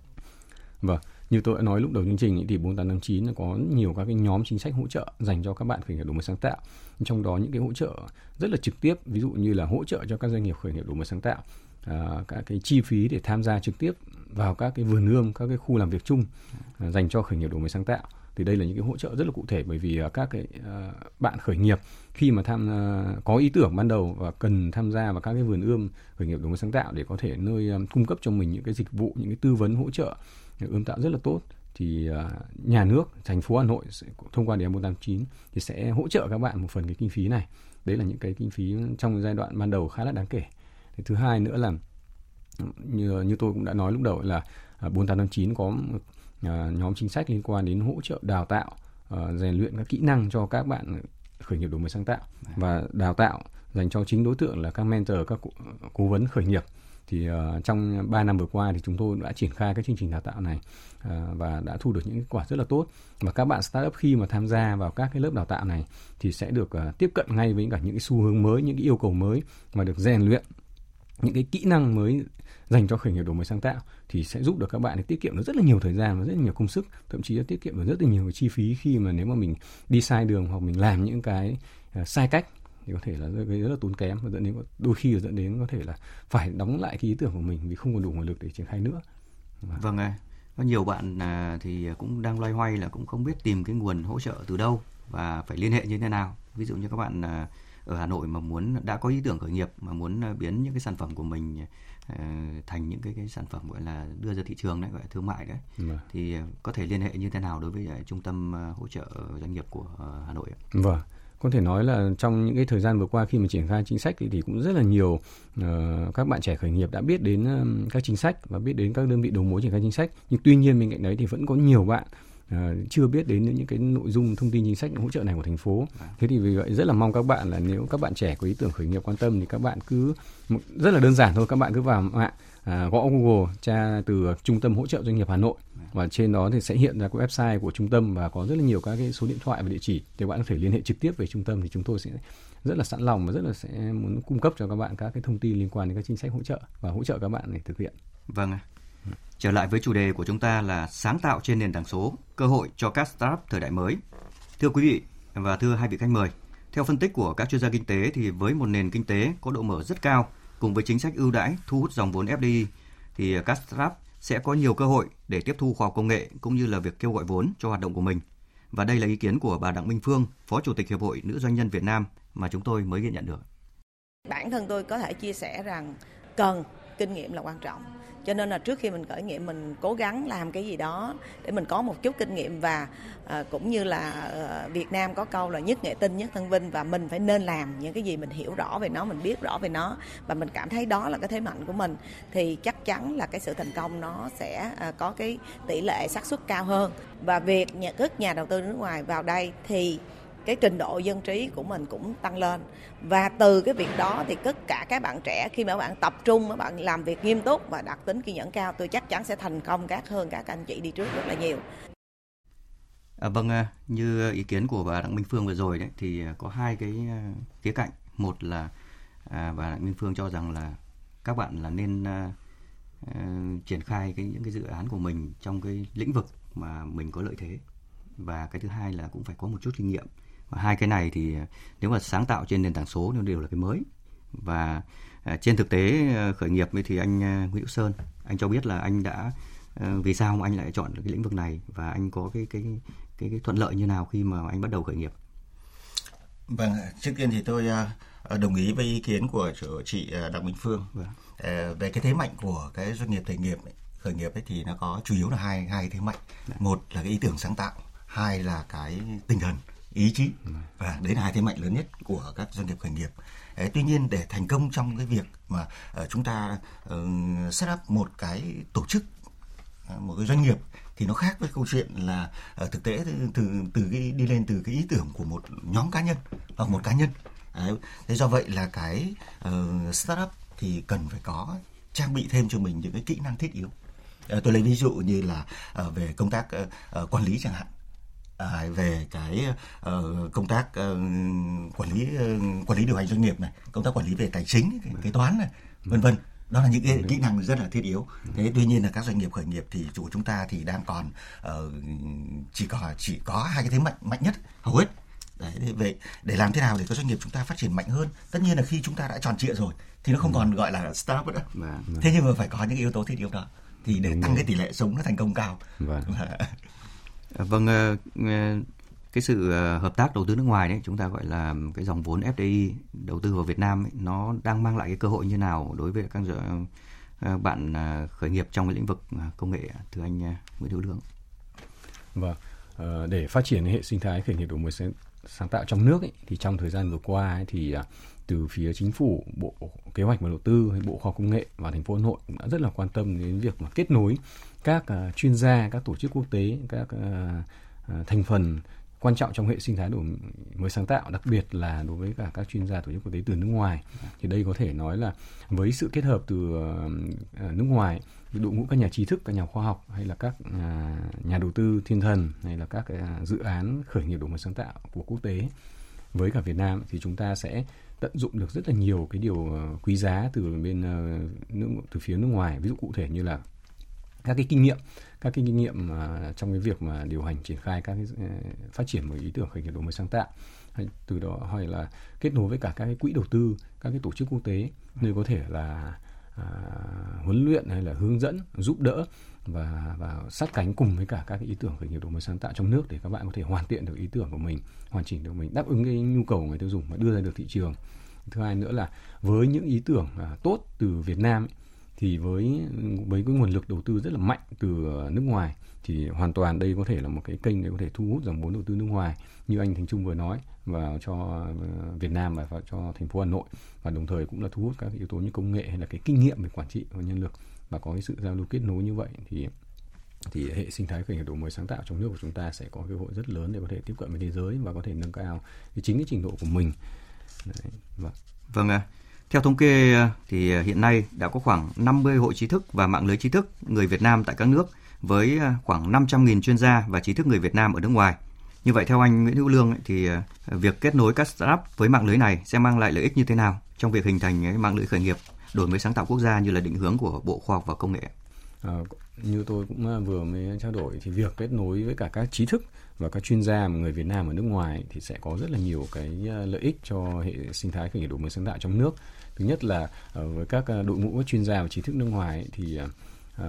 Vâng, như tôi đã nói lúc đầu chương trình thì 4859 có nhiều các cái nhóm chính sách hỗ trợ dành cho các bạn khởi nghiệp đổi mới sáng tạo. Trong đó những cái hỗ trợ rất là trực tiếp, ví dụ như là hỗ trợ cho các doanh nghiệp khởi nghiệp đổi mới sáng tạo, à, các cái chi phí để tham gia trực tiếp vào các cái vườn ươm, các cái khu làm việc chung à, dành cho khởi nghiệp đổi mới sáng tạo thì đây là những cái hỗ trợ rất là cụ thể bởi vì à, các cái à, bạn khởi nghiệp khi mà tham à, có ý tưởng ban đầu và cần tham gia vào các cái vườn ươm khởi nghiệp đổi mới sáng tạo để có thể nơi à, cung cấp cho mình những cái dịch vụ những cái tư vấn hỗ trợ ươm tạo rất là tốt. Thì à, nhà nước thành phố Hà Nội sẽ, thông qua đề án 489 thì sẽ hỗ trợ các bạn một phần cái kinh phí này. Đấy là những cái kinh phí trong giai đoạn ban đầu khá là đáng kể. Thì thứ hai nữa là như như tôi cũng đã nói lúc đầu là à, 4859 có một nhóm chính sách liên quan đến hỗ trợ đào tạo rèn luyện các kỹ năng cho các bạn khởi nghiệp đổi mới sáng tạo và đào tạo dành cho chính đối tượng là các mentor các cố vấn khởi nghiệp thì uh, trong 3 năm vừa qua thì chúng tôi đã triển khai các chương trình đào tạo này uh, và đã thu được những kết quả rất là tốt. Và các bạn startup khi mà tham gia vào các cái lớp đào tạo này thì sẽ được uh, tiếp cận ngay với cả những cái xu hướng mới những cái yêu cầu mới và được rèn luyện. Những cái kỹ năng mới dành cho khởi nghiệp đổi mới sáng tạo thì sẽ giúp được các bạn tiết kiệm được rất là nhiều thời gian và rất là nhiều công sức thậm chí là tiết kiệm được rất là nhiều chi phí khi mà nếu mà mình đi sai đường hoặc mình làm những cái sai cách thì có thể là gây rất là tốn kém và dẫn đến đôi khi dẫn đến có thể là phải đóng lại cái ý tưởng của mình vì không còn đủ nguồn lực để triển khai nữa. Vâng ạ. Có nhiều bạn à, thì cũng đang loay hoay là cũng không biết tìm cái nguồn hỗ trợ từ đâu và phải liên hệ như thế nào. Ví dụ như các bạn à, ở Hà Nội mà muốn đã có ý tưởng khởi nghiệp mà muốn à, biến những cái sản phẩm của mình thành những cái cái sản phẩm gọi là đưa ra thị trường đấy gọi là thương mại đấy vâng. thì có thể liên hệ như thế nào đối với trung tâm hỗ trợ doanh nghiệp của Hà Nội Vâng có thể nói là trong những cái thời gian vừa qua khi mà triển khai chính sách thì, thì cũng rất là nhiều uh, các bạn trẻ khởi nghiệp đã biết đến uh, các chính sách và biết đến các đơn vị đầu mối triển khai chính sách nhưng tuy nhiên bên cạnh đấy thì vẫn có nhiều bạn uh, chưa biết đến những cái nội dung thông tin chính sách hỗ trợ này của thành phố. À. Thế thì vì vậy rất là mong các bạn là nếu các bạn trẻ có ý tưởng khởi nghiệp quan tâm thì các bạn cứ rất là đơn giản thôi, các bạn cứ vào mạng à, gõ Google tra từ trung tâm hỗ trợ doanh nghiệp Hà Nội và trên đó thì sẽ hiện ra cái website của trung tâm và có rất là nhiều các cái số điện thoại và địa chỉ để bạn có thể liên hệ trực tiếp về trung tâm thì chúng tôi sẽ rất là sẵn lòng và rất là sẽ muốn cung cấp cho các bạn các cái thông tin liên quan đến các chính sách hỗ trợ và hỗ trợ các bạn để thực hiện. Vâng ạ. Trở lại với chủ đề của chúng ta là sáng tạo trên nền tảng số, cơ hội cho các startup thời đại mới. Thưa quý vị và thưa hai vị khách mời, theo phân tích của các chuyên gia kinh tế thì với một nền kinh tế có độ mở rất cao cùng với chính sách ưu đãi thu hút dòng vốn FDI thì các startup sẽ có nhiều cơ hội để tiếp thu khoa học công nghệ cũng như là việc kêu gọi vốn cho hoạt động của mình. Và đây là ý kiến của bà Đặng Minh Phương, Phó Chủ tịch Hiệp hội Nữ Doanh nhân Việt Nam mà chúng tôi mới ghi nhận được. Bản thân tôi có thể chia sẻ rằng cần kinh nghiệm là quan trọng cho nên là trước khi mình khởi nghiệp mình cố gắng làm cái gì đó để mình có một chút kinh nghiệm và à, cũng như là à, Việt Nam có câu là nhất nghệ tinh nhất thân vinh và mình phải nên làm những cái gì mình hiểu rõ về nó mình biết rõ về nó và mình cảm thấy đó là cái thế mạnh của mình thì chắc chắn là cái sự thành công nó sẽ à, có cái tỷ lệ xác suất cao hơn. Và việc nhà thức nhà đầu tư nước ngoài vào đây thì cái trình độ dân trí của mình cũng tăng lên. Và từ cái việc đó thì tất cả các bạn trẻ khi mà bạn tập trung các bạn làm việc nghiêm túc và đặt tính kiên nhẫn cao tôi chắc chắn sẽ thành công các hơn các anh chị đi trước rất là nhiều. À, vâng, à, như ý kiến của bà Đặng Minh Phương vừa rồi đấy thì có hai cái à, khía cạnh. Một là à, bà Đặng Minh Phương cho rằng là các bạn là nên à, à, triển khai cái những cái dự án của mình trong cái lĩnh vực mà mình có lợi thế. Và cái thứ hai là cũng phải có một chút kinh nghiệm hai cái này thì nếu mà sáng tạo trên nền tảng số nó đều là cái mới và à, trên thực tế à, khởi nghiệp thì anh Nguyễn Sơn anh cho biết là anh đã vì sao mà anh lại chọn cái lĩnh vực này và anh có cái cái cái, cái thuận lợi như nào khi mà anh bắt đầu khởi nghiệp vâng trước tiên thì tôi đồng ý với ý kiến của chị Đặng Minh Phương vâng. về cái thế mạnh của cái doanh nghiệp khởi nghiệp khởi nghiệp ấy thì nó có chủ yếu là hai hai thế mạnh Đấy. Dạ. một là cái ý tưởng sáng tạo hai là cái tinh thần ý chí và đấy là hai thế mạnh lớn nhất của các doanh nghiệp khởi nghiệp. Đấy, tuy nhiên để thành công trong cái việc mà uh, chúng ta uh, set up một cái tổ chức uh, một cái doanh nghiệp thì nó khác với câu chuyện là uh, thực tế từ từ, cái đi lên từ cái ý tưởng của một nhóm cá nhân hoặc một cá nhân. Đấy, thế do vậy là cái uh, startup thì cần phải có trang bị thêm cho mình những cái kỹ năng thiết yếu. Uh, tôi lấy ví dụ như là uh, về công tác uh, uh, quản lý chẳng hạn à, về cái uh, công tác uh, quản lý uh, quản lý điều hành doanh nghiệp này công tác quản lý về tài chính cái toán này vân vân. Đó là những cái kỹ năng rất là thiết yếu. Thế tuy nhiên là các doanh nghiệp khởi nghiệp thì chủ chúng ta thì đang còn uh, chỉ có chỉ có hai cái thế mạnh mạnh nhất hầu hết. Đấy, để, về để làm thế nào để các doanh nghiệp chúng ta phát triển mạnh hơn? Tất nhiên là khi chúng ta đã tròn trịa rồi thì nó không còn gọi là startup nữa. Vâng. thế nhưng mà phải có những yếu tố thiết yếu đó. Thì để tăng cái tỷ lệ sống nó thành công cao. Vâng. Ờ, vâng, ờ, cái sự ờ, hợp tác đầu tư nước ngoài đấy chúng ta gọi là cái dòng vốn FDI đầu tư vào Việt Nam ấy, nó đang mang lại cái cơ hội như nào đối với các bạn khởi nghiệp trong cái lĩnh vực công nghệ thưa anh Nguyễn Hữu Lương? Vâng, để phát triển hệ sinh thái khởi nghiệp đổi mới sáng tạo trong nước ấy, thì trong thời gian vừa qua ấy, thì à, từ phía chính phủ, bộ kế hoạch và đầu tư hay bộ khoa học công nghệ và thành phố Hà Nội cũng đã rất là quan tâm đến việc mà kết nối các uh, chuyên gia, các tổ chức quốc tế, các uh, uh, thành phần quan trọng trong hệ sinh thái đổi mới sáng tạo, đặc biệt là đối với cả các chuyên gia tổ chức quốc tế từ nước ngoài. Thì đây có thể nói là với sự kết hợp từ uh, nước ngoài, đội ngũ các nhà trí thức, các nhà khoa học hay là các uh, nhà đầu tư thiên thần hay là các uh, dự án khởi nghiệp đổi mới sáng tạo của quốc tế với cả Việt Nam thì chúng ta sẽ tận dụng được rất là nhiều cái điều quý giá từ bên nước từ phía nước ngoài ví dụ cụ thể như là các cái kinh nghiệm các cái kinh nghiệm mà trong cái việc mà điều hành triển khai các cái ờ, phát triển một ý tưởng khởi nghiệp đổi mới sáng tạo. Hay từ đó hay là kết nối với cả các cái quỹ đầu tư các cái tổ chức quốc tế nơi có thể là à, huấn luyện hay là hướng dẫn giúp đỡ và và sát cánh cùng với cả các cái ý tưởng khởi nghiệp đổi mới sáng tạo trong nước để các bạn có thể hoàn thiện được ý tưởng của mình hoàn chỉnh được mình đáp ứng cái nhu cầu của người tiêu dùng và đưa ra được thị trường. Thứ hai nữa là với những ý tưởng à, tốt từ Việt Nam ấy, thì với với cái nguồn lực đầu tư rất là mạnh từ ờ, nước ngoài thì hoàn toàn đây có thể là một cái kênh để có thể thu hút dòng vốn đầu tư nước ngoài như anh Thành Trung vừa nói vào cho ờ, Việt Nam và vào cho thành phố Hà Nội và đồng thời cũng là thu hút các yếu tố như công nghệ hay là cái kinh nghiệm về quản trị và nhân lực và có cái sự giao lưu kết nối như vậy thì thì hệ sinh thái khởi nghiệp đổi mới sáng tạo trong nước của chúng ta sẽ có cơ hội rất lớn để có thể tiếp cận với thế giới và có thể nâng cao cái chính cái trình độ của mình. Đấy, vâng. Vâng ạ. À. Theo thống kê ờ, thì ờ, hiện nay đã có khoảng 50 hội trí thức và mạng lưới trí thức người Việt Nam tại các nước với ờ, khoảng 500.000 chuyên gia và trí thức người Việt Nam ở nước ngoài. Như vậy theo anh Nguyễn Hữu Lương thì việc kết nối các startup với mạng lưới này sẽ mang lại lợi ích như thế nào trong việc hình thành mạng lưới khởi nghiệp đổi mới sáng tạo quốc gia như là định hướng của Bộ Khoa học và Công nghệ? À, như tôi cũng vừa mới trao đổi thì việc kết nối với cả các trí thức và các chuyên gia người Việt Nam ở nước ngoài thì sẽ có rất là nhiều cái lợi ích cho hệ sinh thái khởi nghiệp đổi mới sáng tạo trong nước thứ nhất là ờ, với các ờ, đội ngũ chuyên gia và trí thức nước ngoài thì uh,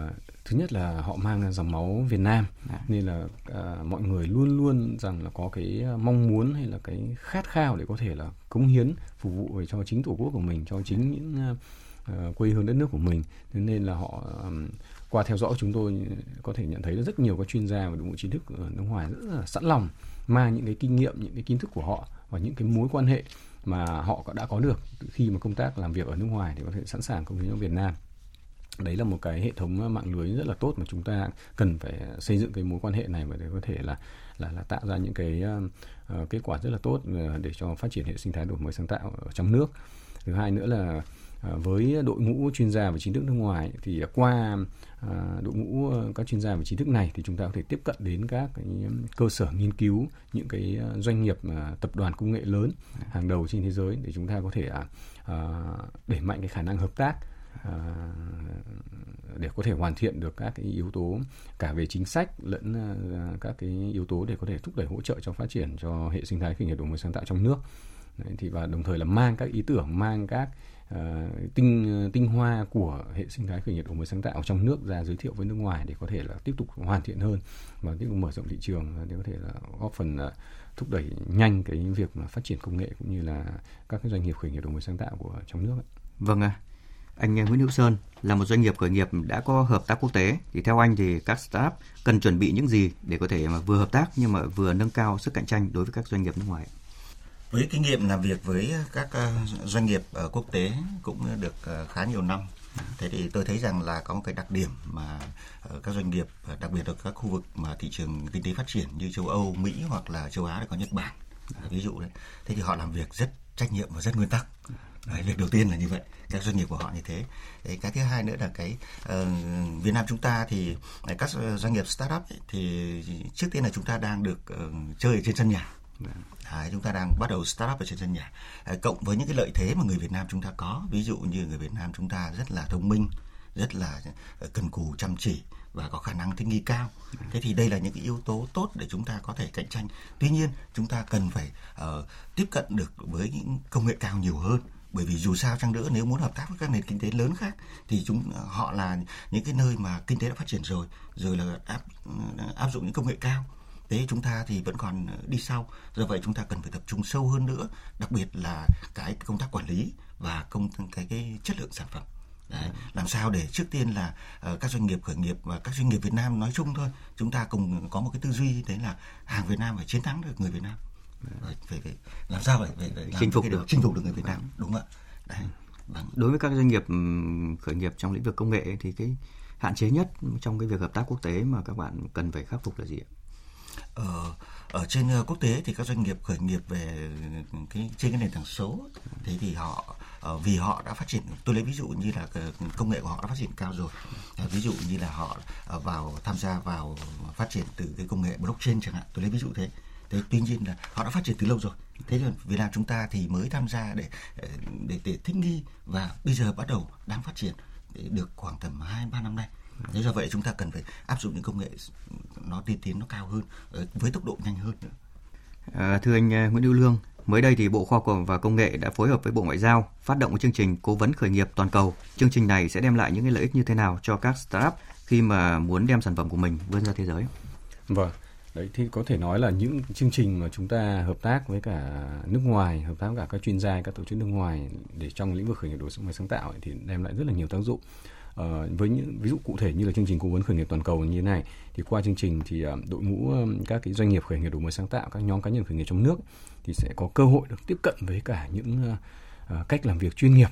thứ nhất là họ mang dòng máu Việt Nam à. nên là uh, mọi người luôn luôn rằng là có cái mong muốn hay là cái khát khao để có thể là cống hiến phục vụ về cho chính tổ quốc của mình cho chính những uh, quê hương đất nước của mình thế nên là họ um, qua theo dõi chúng tôi có thể nhận thấy là rất nhiều các chuyên gia và đội ngũ trí thức ở nước ngoài rất là sẵn lòng mang những cái kinh nghiệm những cái kiến thức của họ và những cái mối quan hệ mà họ đã có được khi mà công tác làm việc ở nước ngoài thì có thể sẵn sàng công hiến cho Việt Nam. Đấy là một cái hệ thống ờ, mạng lưới rất là tốt mà chúng ta cần phải xây dựng cái mối quan hệ này để có thể là là là tạo ra những cái uh, kết quả rất là tốt để cho phát triển hệ sinh thái đổi mới sáng tạo ở trong nước. Thứ hai nữa là À, với đội ngũ chuyên gia và trí thức nước ngoài thì qua à, đội ngũ ờ, các chuyên gia và trí thức này thì chúng ta có thể tiếp cận đến các cái cơ sở nghiên cứu những cái ờ, doanh nghiệp à, tập đoàn công nghệ lớn hàng đầu trên thế giới để chúng ta có thể đẩy mạnh cái khả năng hợp tác để có thể hoàn thiện được các cái yếu tố cả về chính sách lẫn ờ, các cái yếu tố để có thể thúc đẩy hỗ trợ cho phát triển cho hệ sinh thái khởi nghiệp đổi mới sáng tạo trong nước. Đấy, thì và đồng thời là mang các ý tưởng mang các uh, tinh ờ, tinh hoa của hệ sinh thái khởi nghiệp đổi mới sáng tạo trong nước ra giới thiệu với nước ngoài để có thể là tiếp tục hoàn thiện hơn và tiếp tục mở rộng thị trường để có thể là góp phần uh, thúc đẩy nhanh cái việc mà phát triển công nghệ cũng như là các cái doanh nghiệp khởi nghiệp đổi mới sáng tạo của trong nước. Vâng ạ. À. Anh Nguyễn Hữu Sơn là một doanh nghiệp khởi nghiệp đã có hợp tác quốc tế thì theo anh thì các startup cần chuẩn bị những gì để có thể mà vừa hợp tác nhưng mà vừa nâng cao sức cạnh tranh đối với các doanh nghiệp nước ngoài? Với kinh nghiệm làm việc với các ờ, doanh nghiệp ở quốc tế cũng được ờ, khá nhiều năm, thế thì tôi thấy rằng là có một cái đặc điểm mà ờ, các doanh nghiệp đặc biệt ở các khu vực mà thị trường kinh tế phát triển như châu Âu, Mỹ hoặc là châu Á có Nhật Bản ví dụ đấy. Thế thì họ làm việc rất trách nhiệm và rất nguyên tắc. Đấy, việc đầu tiên là như vậy các doanh nghiệp của họ như thế Đấy, cái thứ hai nữa là cái uh, Việt Nam chúng ta thì các doanh nghiệp startup ấy, thì trước tiên là chúng ta đang được uh, chơi trên sân nhà Đấy, chúng ta đang bắt đầu start up ở trên sân nhà. Đấy, cộng với những cái lợi thế mà người Việt Nam chúng ta có ví dụ như người Việt Nam chúng ta rất là thông minh rất là ờ, cần cù chăm chỉ và có khả năng thích nghi cao. Thế thì đây là những cái yếu tố tốt để chúng ta có thể cạnh tranh. Tuy nhiên chúng ta cần phải uh, tiếp cận được với những công nghệ cao nhiều hơn. Bởi vì dù sao chăng nữa nếu muốn hợp tác với các nền kinh tế lớn khác thì chúng họ là những cái nơi mà kinh tế đã phát triển rồi. Rồi là áp áp dụng những công nghệ cao thế chúng ta thì vẫn còn đi sau do vậy chúng ta cần phải tập trung sâu hơn nữa đặc biệt là cái công tác quản lý và công cái cái chất lượng sản phẩm Đấy, làm sao để trước tiên là uh, các doanh nghiệp khởi nghiệp và các doanh nghiệp Việt Nam nói chung thôi chúng ta cùng có một cái tư duy đấy là hàng Việt Nam phải chiến thắng được người Việt Nam phải, phải, phải làm sao phải, phải, phải chinh phục được chinh phục được người Việt Nam đúng ạ đấy. Vâng. đối với các doanh nghiệp khởi nghiệp trong lĩnh vực công nghệ thì cái hạn chế nhất trong cái việc hợp tác quốc tế mà các bạn cần phải khắc phục là gì ạ? Ở ở trên ờ, quốc tế thì các doanh nghiệp khởi nghiệp về ừ, cái, trên cái nền tảng số. Thế thì họ ờ, vì họ đã phát triển, tôi lấy ví dụ như là công nghệ của họ đã phát triển cao rồi. Ví dụ như là họ vào, tham gia vào phát triển từ cái công nghệ blockchain chẳng hạn, tôi lấy ví dụ thế. Thế tuy nhiên là họ đã phát triển từ lâu rồi. Thế còn Việt Nam chúng ta thì mới tham gia để để để thích nghi và bây giờ bắt đầu đang phát triển được khoảng tầm hai, ba năm nay thế do vậy chúng ta cần phải áp dụng những công nghệ nó tiên tiến nó cao hơn ờ, với tốc độ nhanh hơn nữa à, thưa anh ờ, Nguyễn Hữu Lương Mới đây thì Bộ Khoa học và Công nghệ đã phối hợp với Bộ Ngoại giao phát động một chương trình cố vấn khởi nghiệp toàn cầu. Chương trình này sẽ đem lại những cái lợi ích như thế nào cho các startup khi mà muốn đem sản phẩm của mình vươn ra thế giới? Vâng. Đấy thì có thể nói là những chương trình mà chúng ta hợp tác với cả nước ngoài, hợp tác với cả các chuyên gia, các tổ chức nước ngoài để trong lĩnh vực khởi nghiệp đổi mới sáng tạo ấy, thì đem lại rất là nhiều tác dụng. Ờ, với những ví dụ cụ thể như là chương trình cố vấn khởi nghiệp toàn cầu như thế này thì qua chương trình thì ờ, đội ngũ ờ, các cái doanh nghiệp khởi nghiệp đổi mới sáng tạo các nhóm cá nhân khởi nghiệp trong nước thì sẽ có cơ hội được tiếp cận với cả những cách làm việc chuyên nghiệp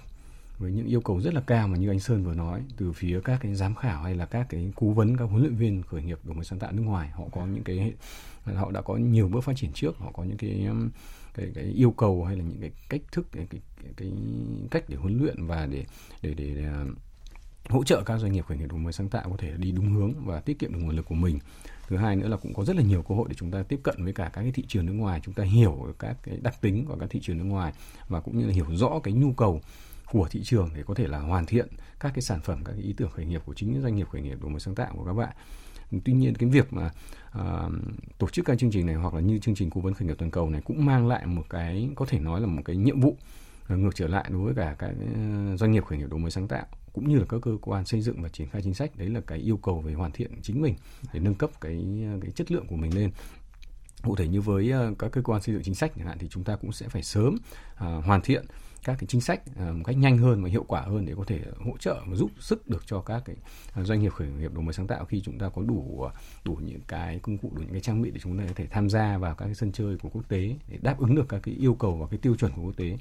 với những yêu cầu rất là cao mà như anh Sơn vừa nói từ phía các cái giám khảo hay là các cái cố vấn các huấn luyện viên khởi nghiệp đổi mới sáng tạo nước ngoài họ có những cái họ đã có nhiều bước phát triển trước họ có những cái cái cái yêu cầu hay là những cái cách thức cái cái, cái cách để huấn luyện và để để để, để hỗ trợ các doanh nghiệp khởi nghiệp đổi mới sáng tạo có thể đi đúng hướng và tiết kiệm được nguồn lực của mình. Thứ hai nữa là cũng có rất là nhiều cơ hội để chúng ta tiếp cận với cả các cái thị trường nước ngoài chúng ta hiểu các cái đặc tính của các thị trường nước ngoài và cũng như là hiểu rõ cái nhu cầu của thị trường để có thể là hoàn thiện các cái sản phẩm các cái ý tưởng khởi nghiệp của chính những doanh nghiệp khởi nghiệp đổi mới sáng tạo của các bạn. Tuy nhiên cái việc mà uh, tổ chức các chương trình này hoặc là như chương trình cố vấn khởi nghiệp toàn cầu này cũng mang lại một cái có thể nói là một cái nhiệm vụ ờ, ngược trở lại đối với cả các ờ, doanh nghiệp khởi nghiệp đổi mới sáng tạo cũng như là các cơ quan xây dựng và triển khai chính sách đấy là cái yêu cầu về hoàn thiện chính mình để nâng cấp cái cái chất lượng của mình lên cụ thể như với ờ, các cơ quan xây dựng chính sách chẳng hạn thì chúng ta cũng sẽ phải sớm uh, hoàn thiện các cái chính sách ờ, một cách nhanh hơn và hiệu quả hơn để có thể hỗ trợ và giúp sức được cho các cái doanh nghiệp khởi nghiệp đổi mới sáng tạo khi chúng ta có đủ đủ những cái công cụ đủ những cái trang bị để chúng ta có thể tham gia vào các cái sân chơi của quốc tế để đáp ứng được các cái yêu cầu và cái tiêu chuẩn của quốc tế.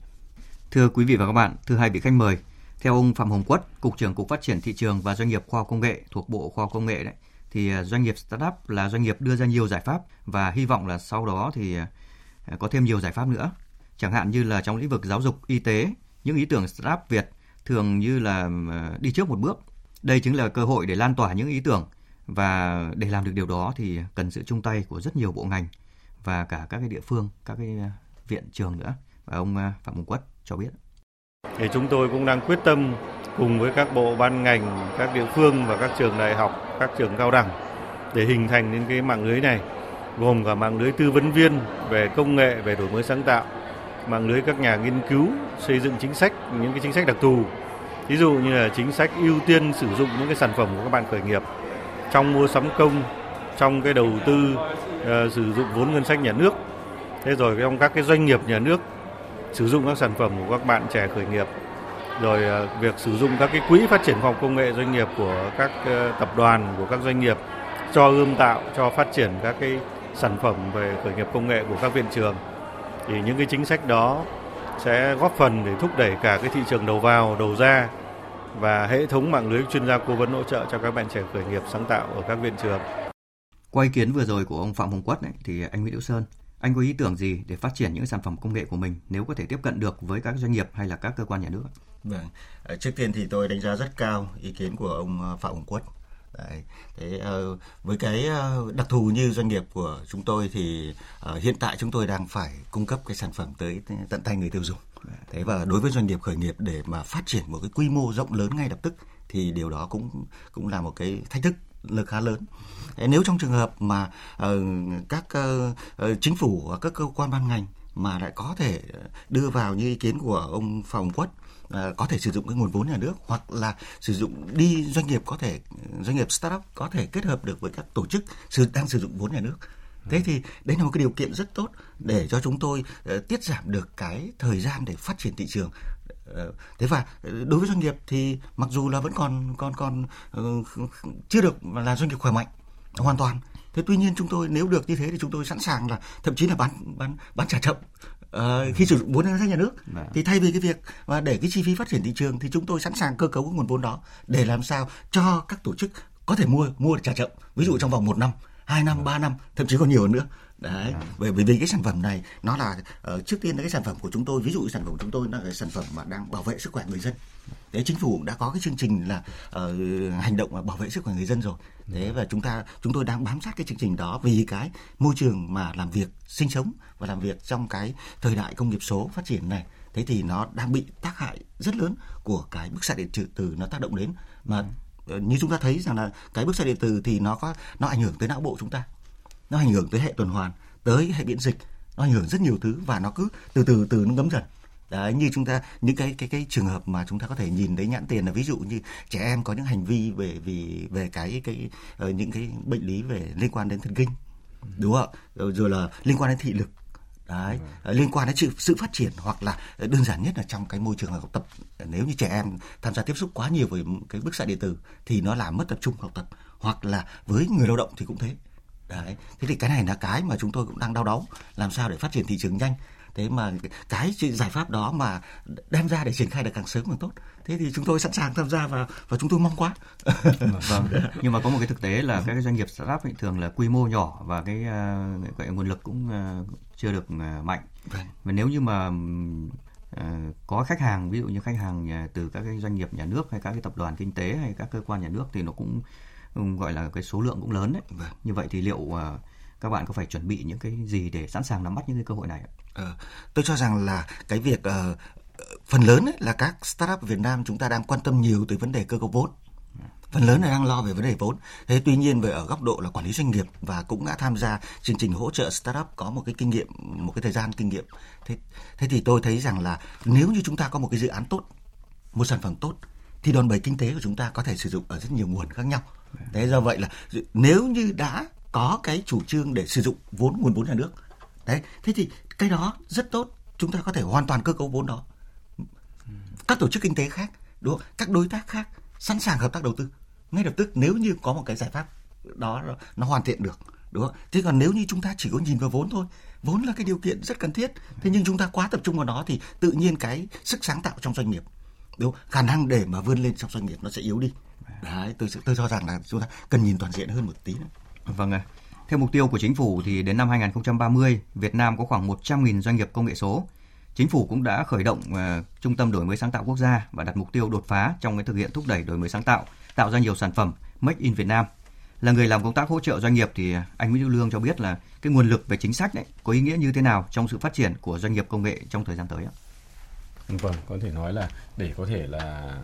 Thưa quý vị và các bạn, thưa hai vị khách mời, theo ông Phạm Hồng Quất, Cục trưởng Cục Phát triển Thị trường và Doanh nghiệp Khoa học Công nghệ thuộc Bộ Khoa học Công nghệ đấy, thì à, doanh nghiệp startup là doanh nghiệp đưa ra nhiều giải pháp và hy vọng là sau đó thì à, có thêm nhiều giải pháp nữa. Chẳng hạn như là trong lĩnh vực giáo dục, y tế, những ý tưởng startup Việt thường như là à, đi trước một bước. Đây chính là cơ hội để lan tỏa những ý tưởng và để làm được điều đó thì cần sự chung tay của rất nhiều bộ ngành và cả các cái địa phương, các cái viện trường nữa. Và ông Phạm Hồng Quất cho biết. Thì chúng tôi cũng đang quyết tâm cùng với các bộ ban ngành, các địa phương và các trường đại học, các trường cao đẳng để hình thành nên cái mạng lưới này gồm cả mạng lưới tư vấn viên về công nghệ, về đổi mới sáng tạo, mạng lưới các nhà nghiên cứu xây dựng chính sách, những cái chính sách đặc thù. Ví dụ như là chính sách ưu tiên sử dụng những cái sản phẩm của các bạn khởi nghiệp trong mua sắm công, trong cái đầu tư uh, sử dụng vốn ngân sách nhà nước. Thế rồi trong các cái doanh nghiệp nhà nước sử dụng các sản phẩm của các bạn trẻ khởi nghiệp rồi ờ, việc sử dụng các cái quỹ phát triển khoa học công nghệ doanh nghiệp của các ờ, tập đoàn của các doanh nghiệp cho ươm tạo cho phát triển các cái sản phẩm về khởi nghiệp công nghệ của các viện trường thì những cái chính sách đó sẽ góp phần để thúc đẩy cả cái thị trường đầu vào, đầu ra và hệ thống mạng lưới chuyên gia cố vấn hỗ trợ cho các bạn trẻ khởi nghiệp sáng tạo ở các viện trường. Qua ý kiến vừa rồi của ông Phạm Hồng Quất ấy, thì anh Nguyễn Hữu Sơn, anh có ý tưởng gì để phát triển những sản phẩm công nghệ của mình nếu có thể tiếp cận được với các doanh nghiệp hay là các cơ quan nhà nước? Vâng, ờ, trước tiên thì tôi đánh giá rất cao ý kiến của ông ờ, Phạm Hồng Quất Đấy. Thế uh, với cái uh, đặc thù như doanh nghiệp của chúng tôi thì uh, hiện tại chúng tôi đang phải cung cấp cái sản phẩm tới tận tay người tiêu dùng. Thế và đối với doanh nghiệp khởi nghiệp để mà phát triển một cái quy mô rộng lớn ngay lập tức thì điều đó cũng cũng là một cái thách thức lực khá lớn. Nếu trong trường hợp mà uh, các uh, chính phủ và các cơ quan ban ngành mà lại có thể đưa vào như ý kiến của ông Phòng Quất À, có thể sử dụng cái nguồn vốn nhà nước hoặc là sử dụng đi doanh nghiệp có thể doanh nghiệp startup có thể kết hợp được với các tổ chức sử, đang sử dụng vốn nhà nước thế thì đấy là một cái điều kiện rất tốt để cho chúng tôi uh, tiết giảm được cái thời gian để phát triển thị trường thế và đối với doanh nghiệp thì mặc dù là vẫn còn còn còn uh, chưa được là doanh nghiệp khỏe mạnh hoàn toàn thế tuy nhiên chúng tôi nếu được như thế thì chúng tôi sẵn sàng là thậm chí là bán bán bán trả chậm uh, khi sử dụng vốn ngân sách nhà nước Đã. Vâng. thì thay vì cái việc mà để cái chi phí phát triển thị trường thì chúng tôi sẵn sàng cơ cấu cái nguồn vốn đó để làm sao cho các tổ chức có thể mua mua trả chậm ví dụ trong vòng một năm hai năm ba năm thậm chí còn nhiều hơn nữa đấy. À. bởi vì cái sản phẩm này nó là uh, trước tiên là cái sản phẩm của chúng tôi ví dụ sản phẩm của chúng tôi là cái sản phẩm mà đang bảo vệ sức khỏe người dân. Đấy chính phủ đã có cái chương trình là uh, hành động mà bảo vệ sức khỏe người dân rồi. Thế và chúng ta chúng tôi đang bám sát cái chương trình đó vì cái môi trường mà làm việc sinh sống và làm việc trong cái thời đại công nghiệp số phát triển này. Thế thì nó đang bị tác hại rất lớn của cái bức xạ điện tử nó tác động đến. Mà ừ. như chúng ta thấy rằng là cái bức xạ điện tử thì nó có nó ảnh hưởng tới não bộ chúng ta nó ảnh hưởng tới hệ tuần hoàn tới hệ miễn dịch. Nó ảnh hưởng rất nhiều thứ và nó cứ từ từ từ nó ngấm dần. Đấy, như chúng ta những cái cái cái trường hợp mà chúng ta có thể nhìn thấy nhãn tiền là ví dụ như trẻ em có những hành vi về vì về cái cái uh, những cái bệnh lý về liên quan đến thần kinh đúng không ạ? Ờ, rồi là liên quan đến thị lực. Đấy ừ. liên quan đến sự sự phát triển hoặc là đơn giản nhất là trong cái môi trường học tập. Nếu như trẻ em tham gia tiếp xúc quá nhiều với cái bức xạ điện tử thì nó làm mất tập trung học tập. Hoặc là với người lao động thì cũng thế đấy thế thì cái này là cái mà chúng tôi cũng đang đau đáu. Làm sao để phát triển thị trường nhanh? Thế mà cái giải pháp đó mà đem ra để triển khai được càng sớm càng tốt. Thế thì chúng tôi sẵn sàng tham gia và và chúng tôi mong quá. Vâng nhưng mà có một cái thực tế là các doanh nghiệp startup ấy thường là quy mô nhỏ và cái uh, gọi nguồn lực cũng uh, chưa được uh, mạnh. Vâng. và nếu như mà có khách hàng ví dụ như khách hàng từ các cái doanh nghiệp nhà nước hay các cái tập đoàn kinh tế hay các cơ quan nhà nước thì nó cũng gọi là cái số lượng cũng lớn đấy vâng. như vậy thì liệu uh, các bạn có phải chuẩn bị những cái gì để sẵn sàng nắm bắt những cái cơ hội này ạ? Ờ, tôi cho rằng là cái việc uh, phần lớn ấy là các startup Việt Nam chúng ta đang quan tâm nhiều tới vấn đề cơ cấu vốn phần lớn là đang lo về vấn đề vốn. Thế tuy nhiên về ở góc độ là quản lý doanh nghiệp và cũng đã tham gia chương trình hỗ trợ startup có một cái kinh nghiệm, một cái thời gian kinh nghiệm. Thế thế thì tôi thấy rằng là nếu như chúng ta có một cái dự án tốt, một sản phẩm tốt thì đòn bẩy kinh tế của chúng ta có thể sử dụng ở rất nhiều nguồn khác nhau. Thế do vậy là nếu như đã có cái chủ trương để sử dụng vốn nguồn vốn nhà nước đấy thế thì cái đó rất tốt chúng ta có thể hoàn toàn cơ cấu vốn đó các tổ chức kinh tế khác đúng không? các đối tác khác sẵn sàng hợp tác đầu tư ngay lập tức nếu như có một cái giải pháp đó nó hoàn thiện được đúng không? Thế còn nếu như chúng ta chỉ có nhìn vào vốn thôi, vốn là cái điều kiện rất cần thiết. Thế nhưng chúng ta quá tập trung vào nó thì tự nhiên cái sức sáng tạo trong doanh nghiệp, đúng không? khả năng để mà vươn lên trong doanh nghiệp nó sẽ yếu đi. Đấy, tôi tôi cho rằng là chúng ta cần nhìn toàn diện hơn một tí nữa. Vâng ạ. Theo mục tiêu của chính phủ thì đến năm 2030, Việt Nam có khoảng 100.000 doanh nghiệp công nghệ số. Chính phủ cũng đã khởi động uh, trung tâm đổi mới sáng tạo quốc gia và đặt mục tiêu đột phá trong cái thực hiện thúc đẩy đổi mới sáng tạo, tạo ra nhiều sản phẩm Make in Việt Nam. Là người làm công tác hỗ trợ doanh nghiệp thì anh Nguyễn Hữu Lương cho biết là cái nguồn lực về chính sách đấy có ý nghĩa như thế nào trong sự phát triển của doanh nghiệp công nghệ trong thời gian tới ạ? Vâng, có thể nói là để có thể là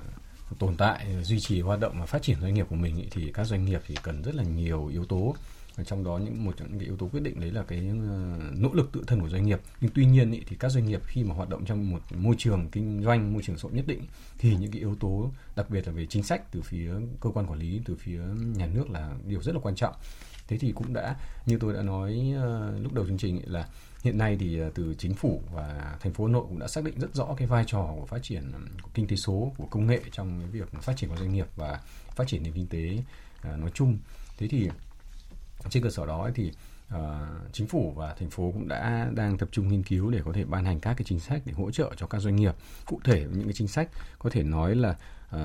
tồn tại, duy trì hoạt động và phát triển doanh nghiệp của mình ý, thì các doanh nghiệp thì cần rất là nhiều yếu tố. Và trong đó những một trong những cái yếu tố quyết định đấy là cái ờ, nỗ lực tự thân của doanh nghiệp. Nhưng tuy nhiên ý, thì các doanh nghiệp khi mà hoạt động trong một môi trường kinh doanh môi trường xã hội nhất định thì những cái yếu tố đặc biệt là về chính sách từ phía cơ quan quản lý từ phía nhà nước là điều rất là quan trọng thế thì cũng đã như tôi đã nói uh, lúc đầu chương trình là hiện nay thì uh, từ chính phủ và thành phố Hà Nội cũng đã xác định rất rõ cái vai trò của phát triển của kinh tế số của công nghệ trong cái việc phát triển của doanh nghiệp và phát triển nền kinh tế uh, nói chung. Thế thì trên cơ sở đó thì uh, chính phủ và thành phố cũng đã đang tập trung nghiên cứu để có thể ban hành các cái chính sách để hỗ trợ cho các doanh nghiệp. Cụ thể những cái chính sách có thể nói là uh,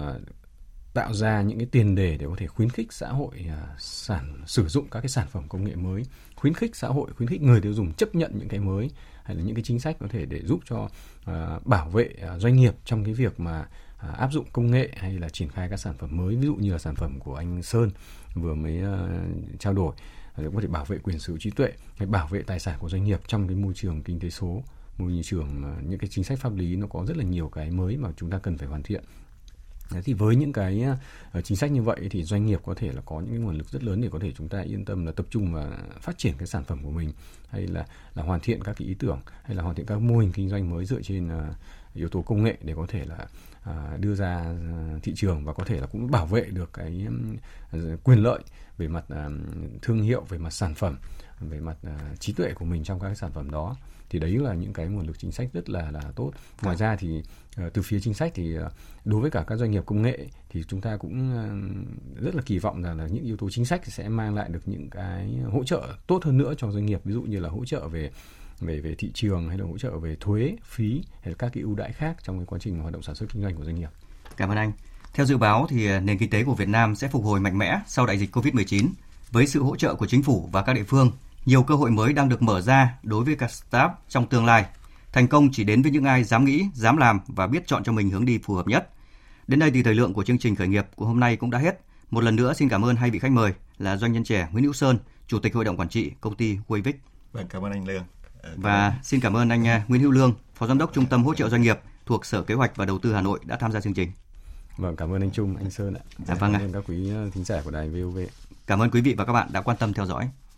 tạo ra những cái tiền đề để có thể khuyến khích xã hội uh, sản sử dụng các cái sản phẩm công nghệ mới khuyến khích xã hội khuyến khích người tiêu dùng chấp nhận những cái mới hay là những cái chính sách có thể để giúp cho uh, bảo vệ uh, doanh nghiệp trong cái việc mà uh, áp dụng công nghệ hay là triển khai các sản phẩm mới ví dụ như là sản phẩm của anh Sơn vừa mới uh, trao đổi. Để có thể bảo vệ quyền sở hữu trí tuệ hay bảo vệ tài sản của doanh nghiệp trong cái môi trường kinh tế số môi trường những cái chính sách pháp lý nó có rất là nhiều cái mới mà chúng ta cần phải hoàn thiện. Đấy, thì với những cái ờ, chính sách như vậy thì doanh nghiệp có thể là có những cái nguồn lực rất lớn để có thể chúng ta yên tâm là tập trung và phát triển cái sản phẩm của mình hay là là hoàn thiện các cái ý tưởng hay là hoàn thiện các mô hình kinh doanh mới dựa trên uh, yếu tố công nghệ để có thể là ờ, đưa ra thị trường và có thể là cũng bảo vệ được cái quyền lợi về mặt thương hiệu về mặt sản phẩm về mặt trí tuệ của mình trong các cái sản phẩm đó thì đấy là những cái nguồn lực chính sách rất là là tốt ngoài ra thì từ phía chính sách thì đối với cả các doanh nghiệp công nghệ thì chúng ta cũng rất là kỳ vọng rằng là những yếu tố chính sách sẽ mang lại được những cái hỗ trợ tốt hơn nữa cho doanh nghiệp ví dụ như là hỗ trợ về về về thị trường hay là hỗ trợ về thuế phí hay là các cái ưu đãi khác trong cái quá trình hoạt động sản xuất kinh doanh của doanh nghiệp. Cảm ơn anh. Theo dự báo thì nền kinh tế của Việt Nam sẽ phục hồi mạnh mẽ sau đại dịch Covid-19 với sự hỗ trợ của chính phủ và các địa phương. Nhiều cơ hội mới đang được mở ra đối với các startup trong tương lai. Thành công chỉ đến với những ai dám nghĩ, dám làm và biết chọn cho mình hướng đi phù hợp nhất. Đến đây thì thời lượng của chương trình khởi nghiệp của hôm nay cũng đã hết. Một lần nữa xin cảm ơn hai vị khách mời là doanh nhân trẻ Nguyễn Hữu Sơn, Chủ tịch Hội đồng Quản trị Công ty Wayvic. Vâng, cảm ơn anh Lương. Và xin cảm ơn anh à, Nguyễn Hữu Lương, Phó Giám đốc Trung tâm Hỗ trợ Doanh nghiệp thuộc Sở Kế hoạch và Đầu tư Hà Nội đã tham gia chương trình. Vâng, cảm ơn anh Trung, anh Sơn ạ. Dạ, vâng cảm ơn các quý à, thính giả của đài VOV. Cảm ơn quý vị và các bạn đã quan tâm theo dõi.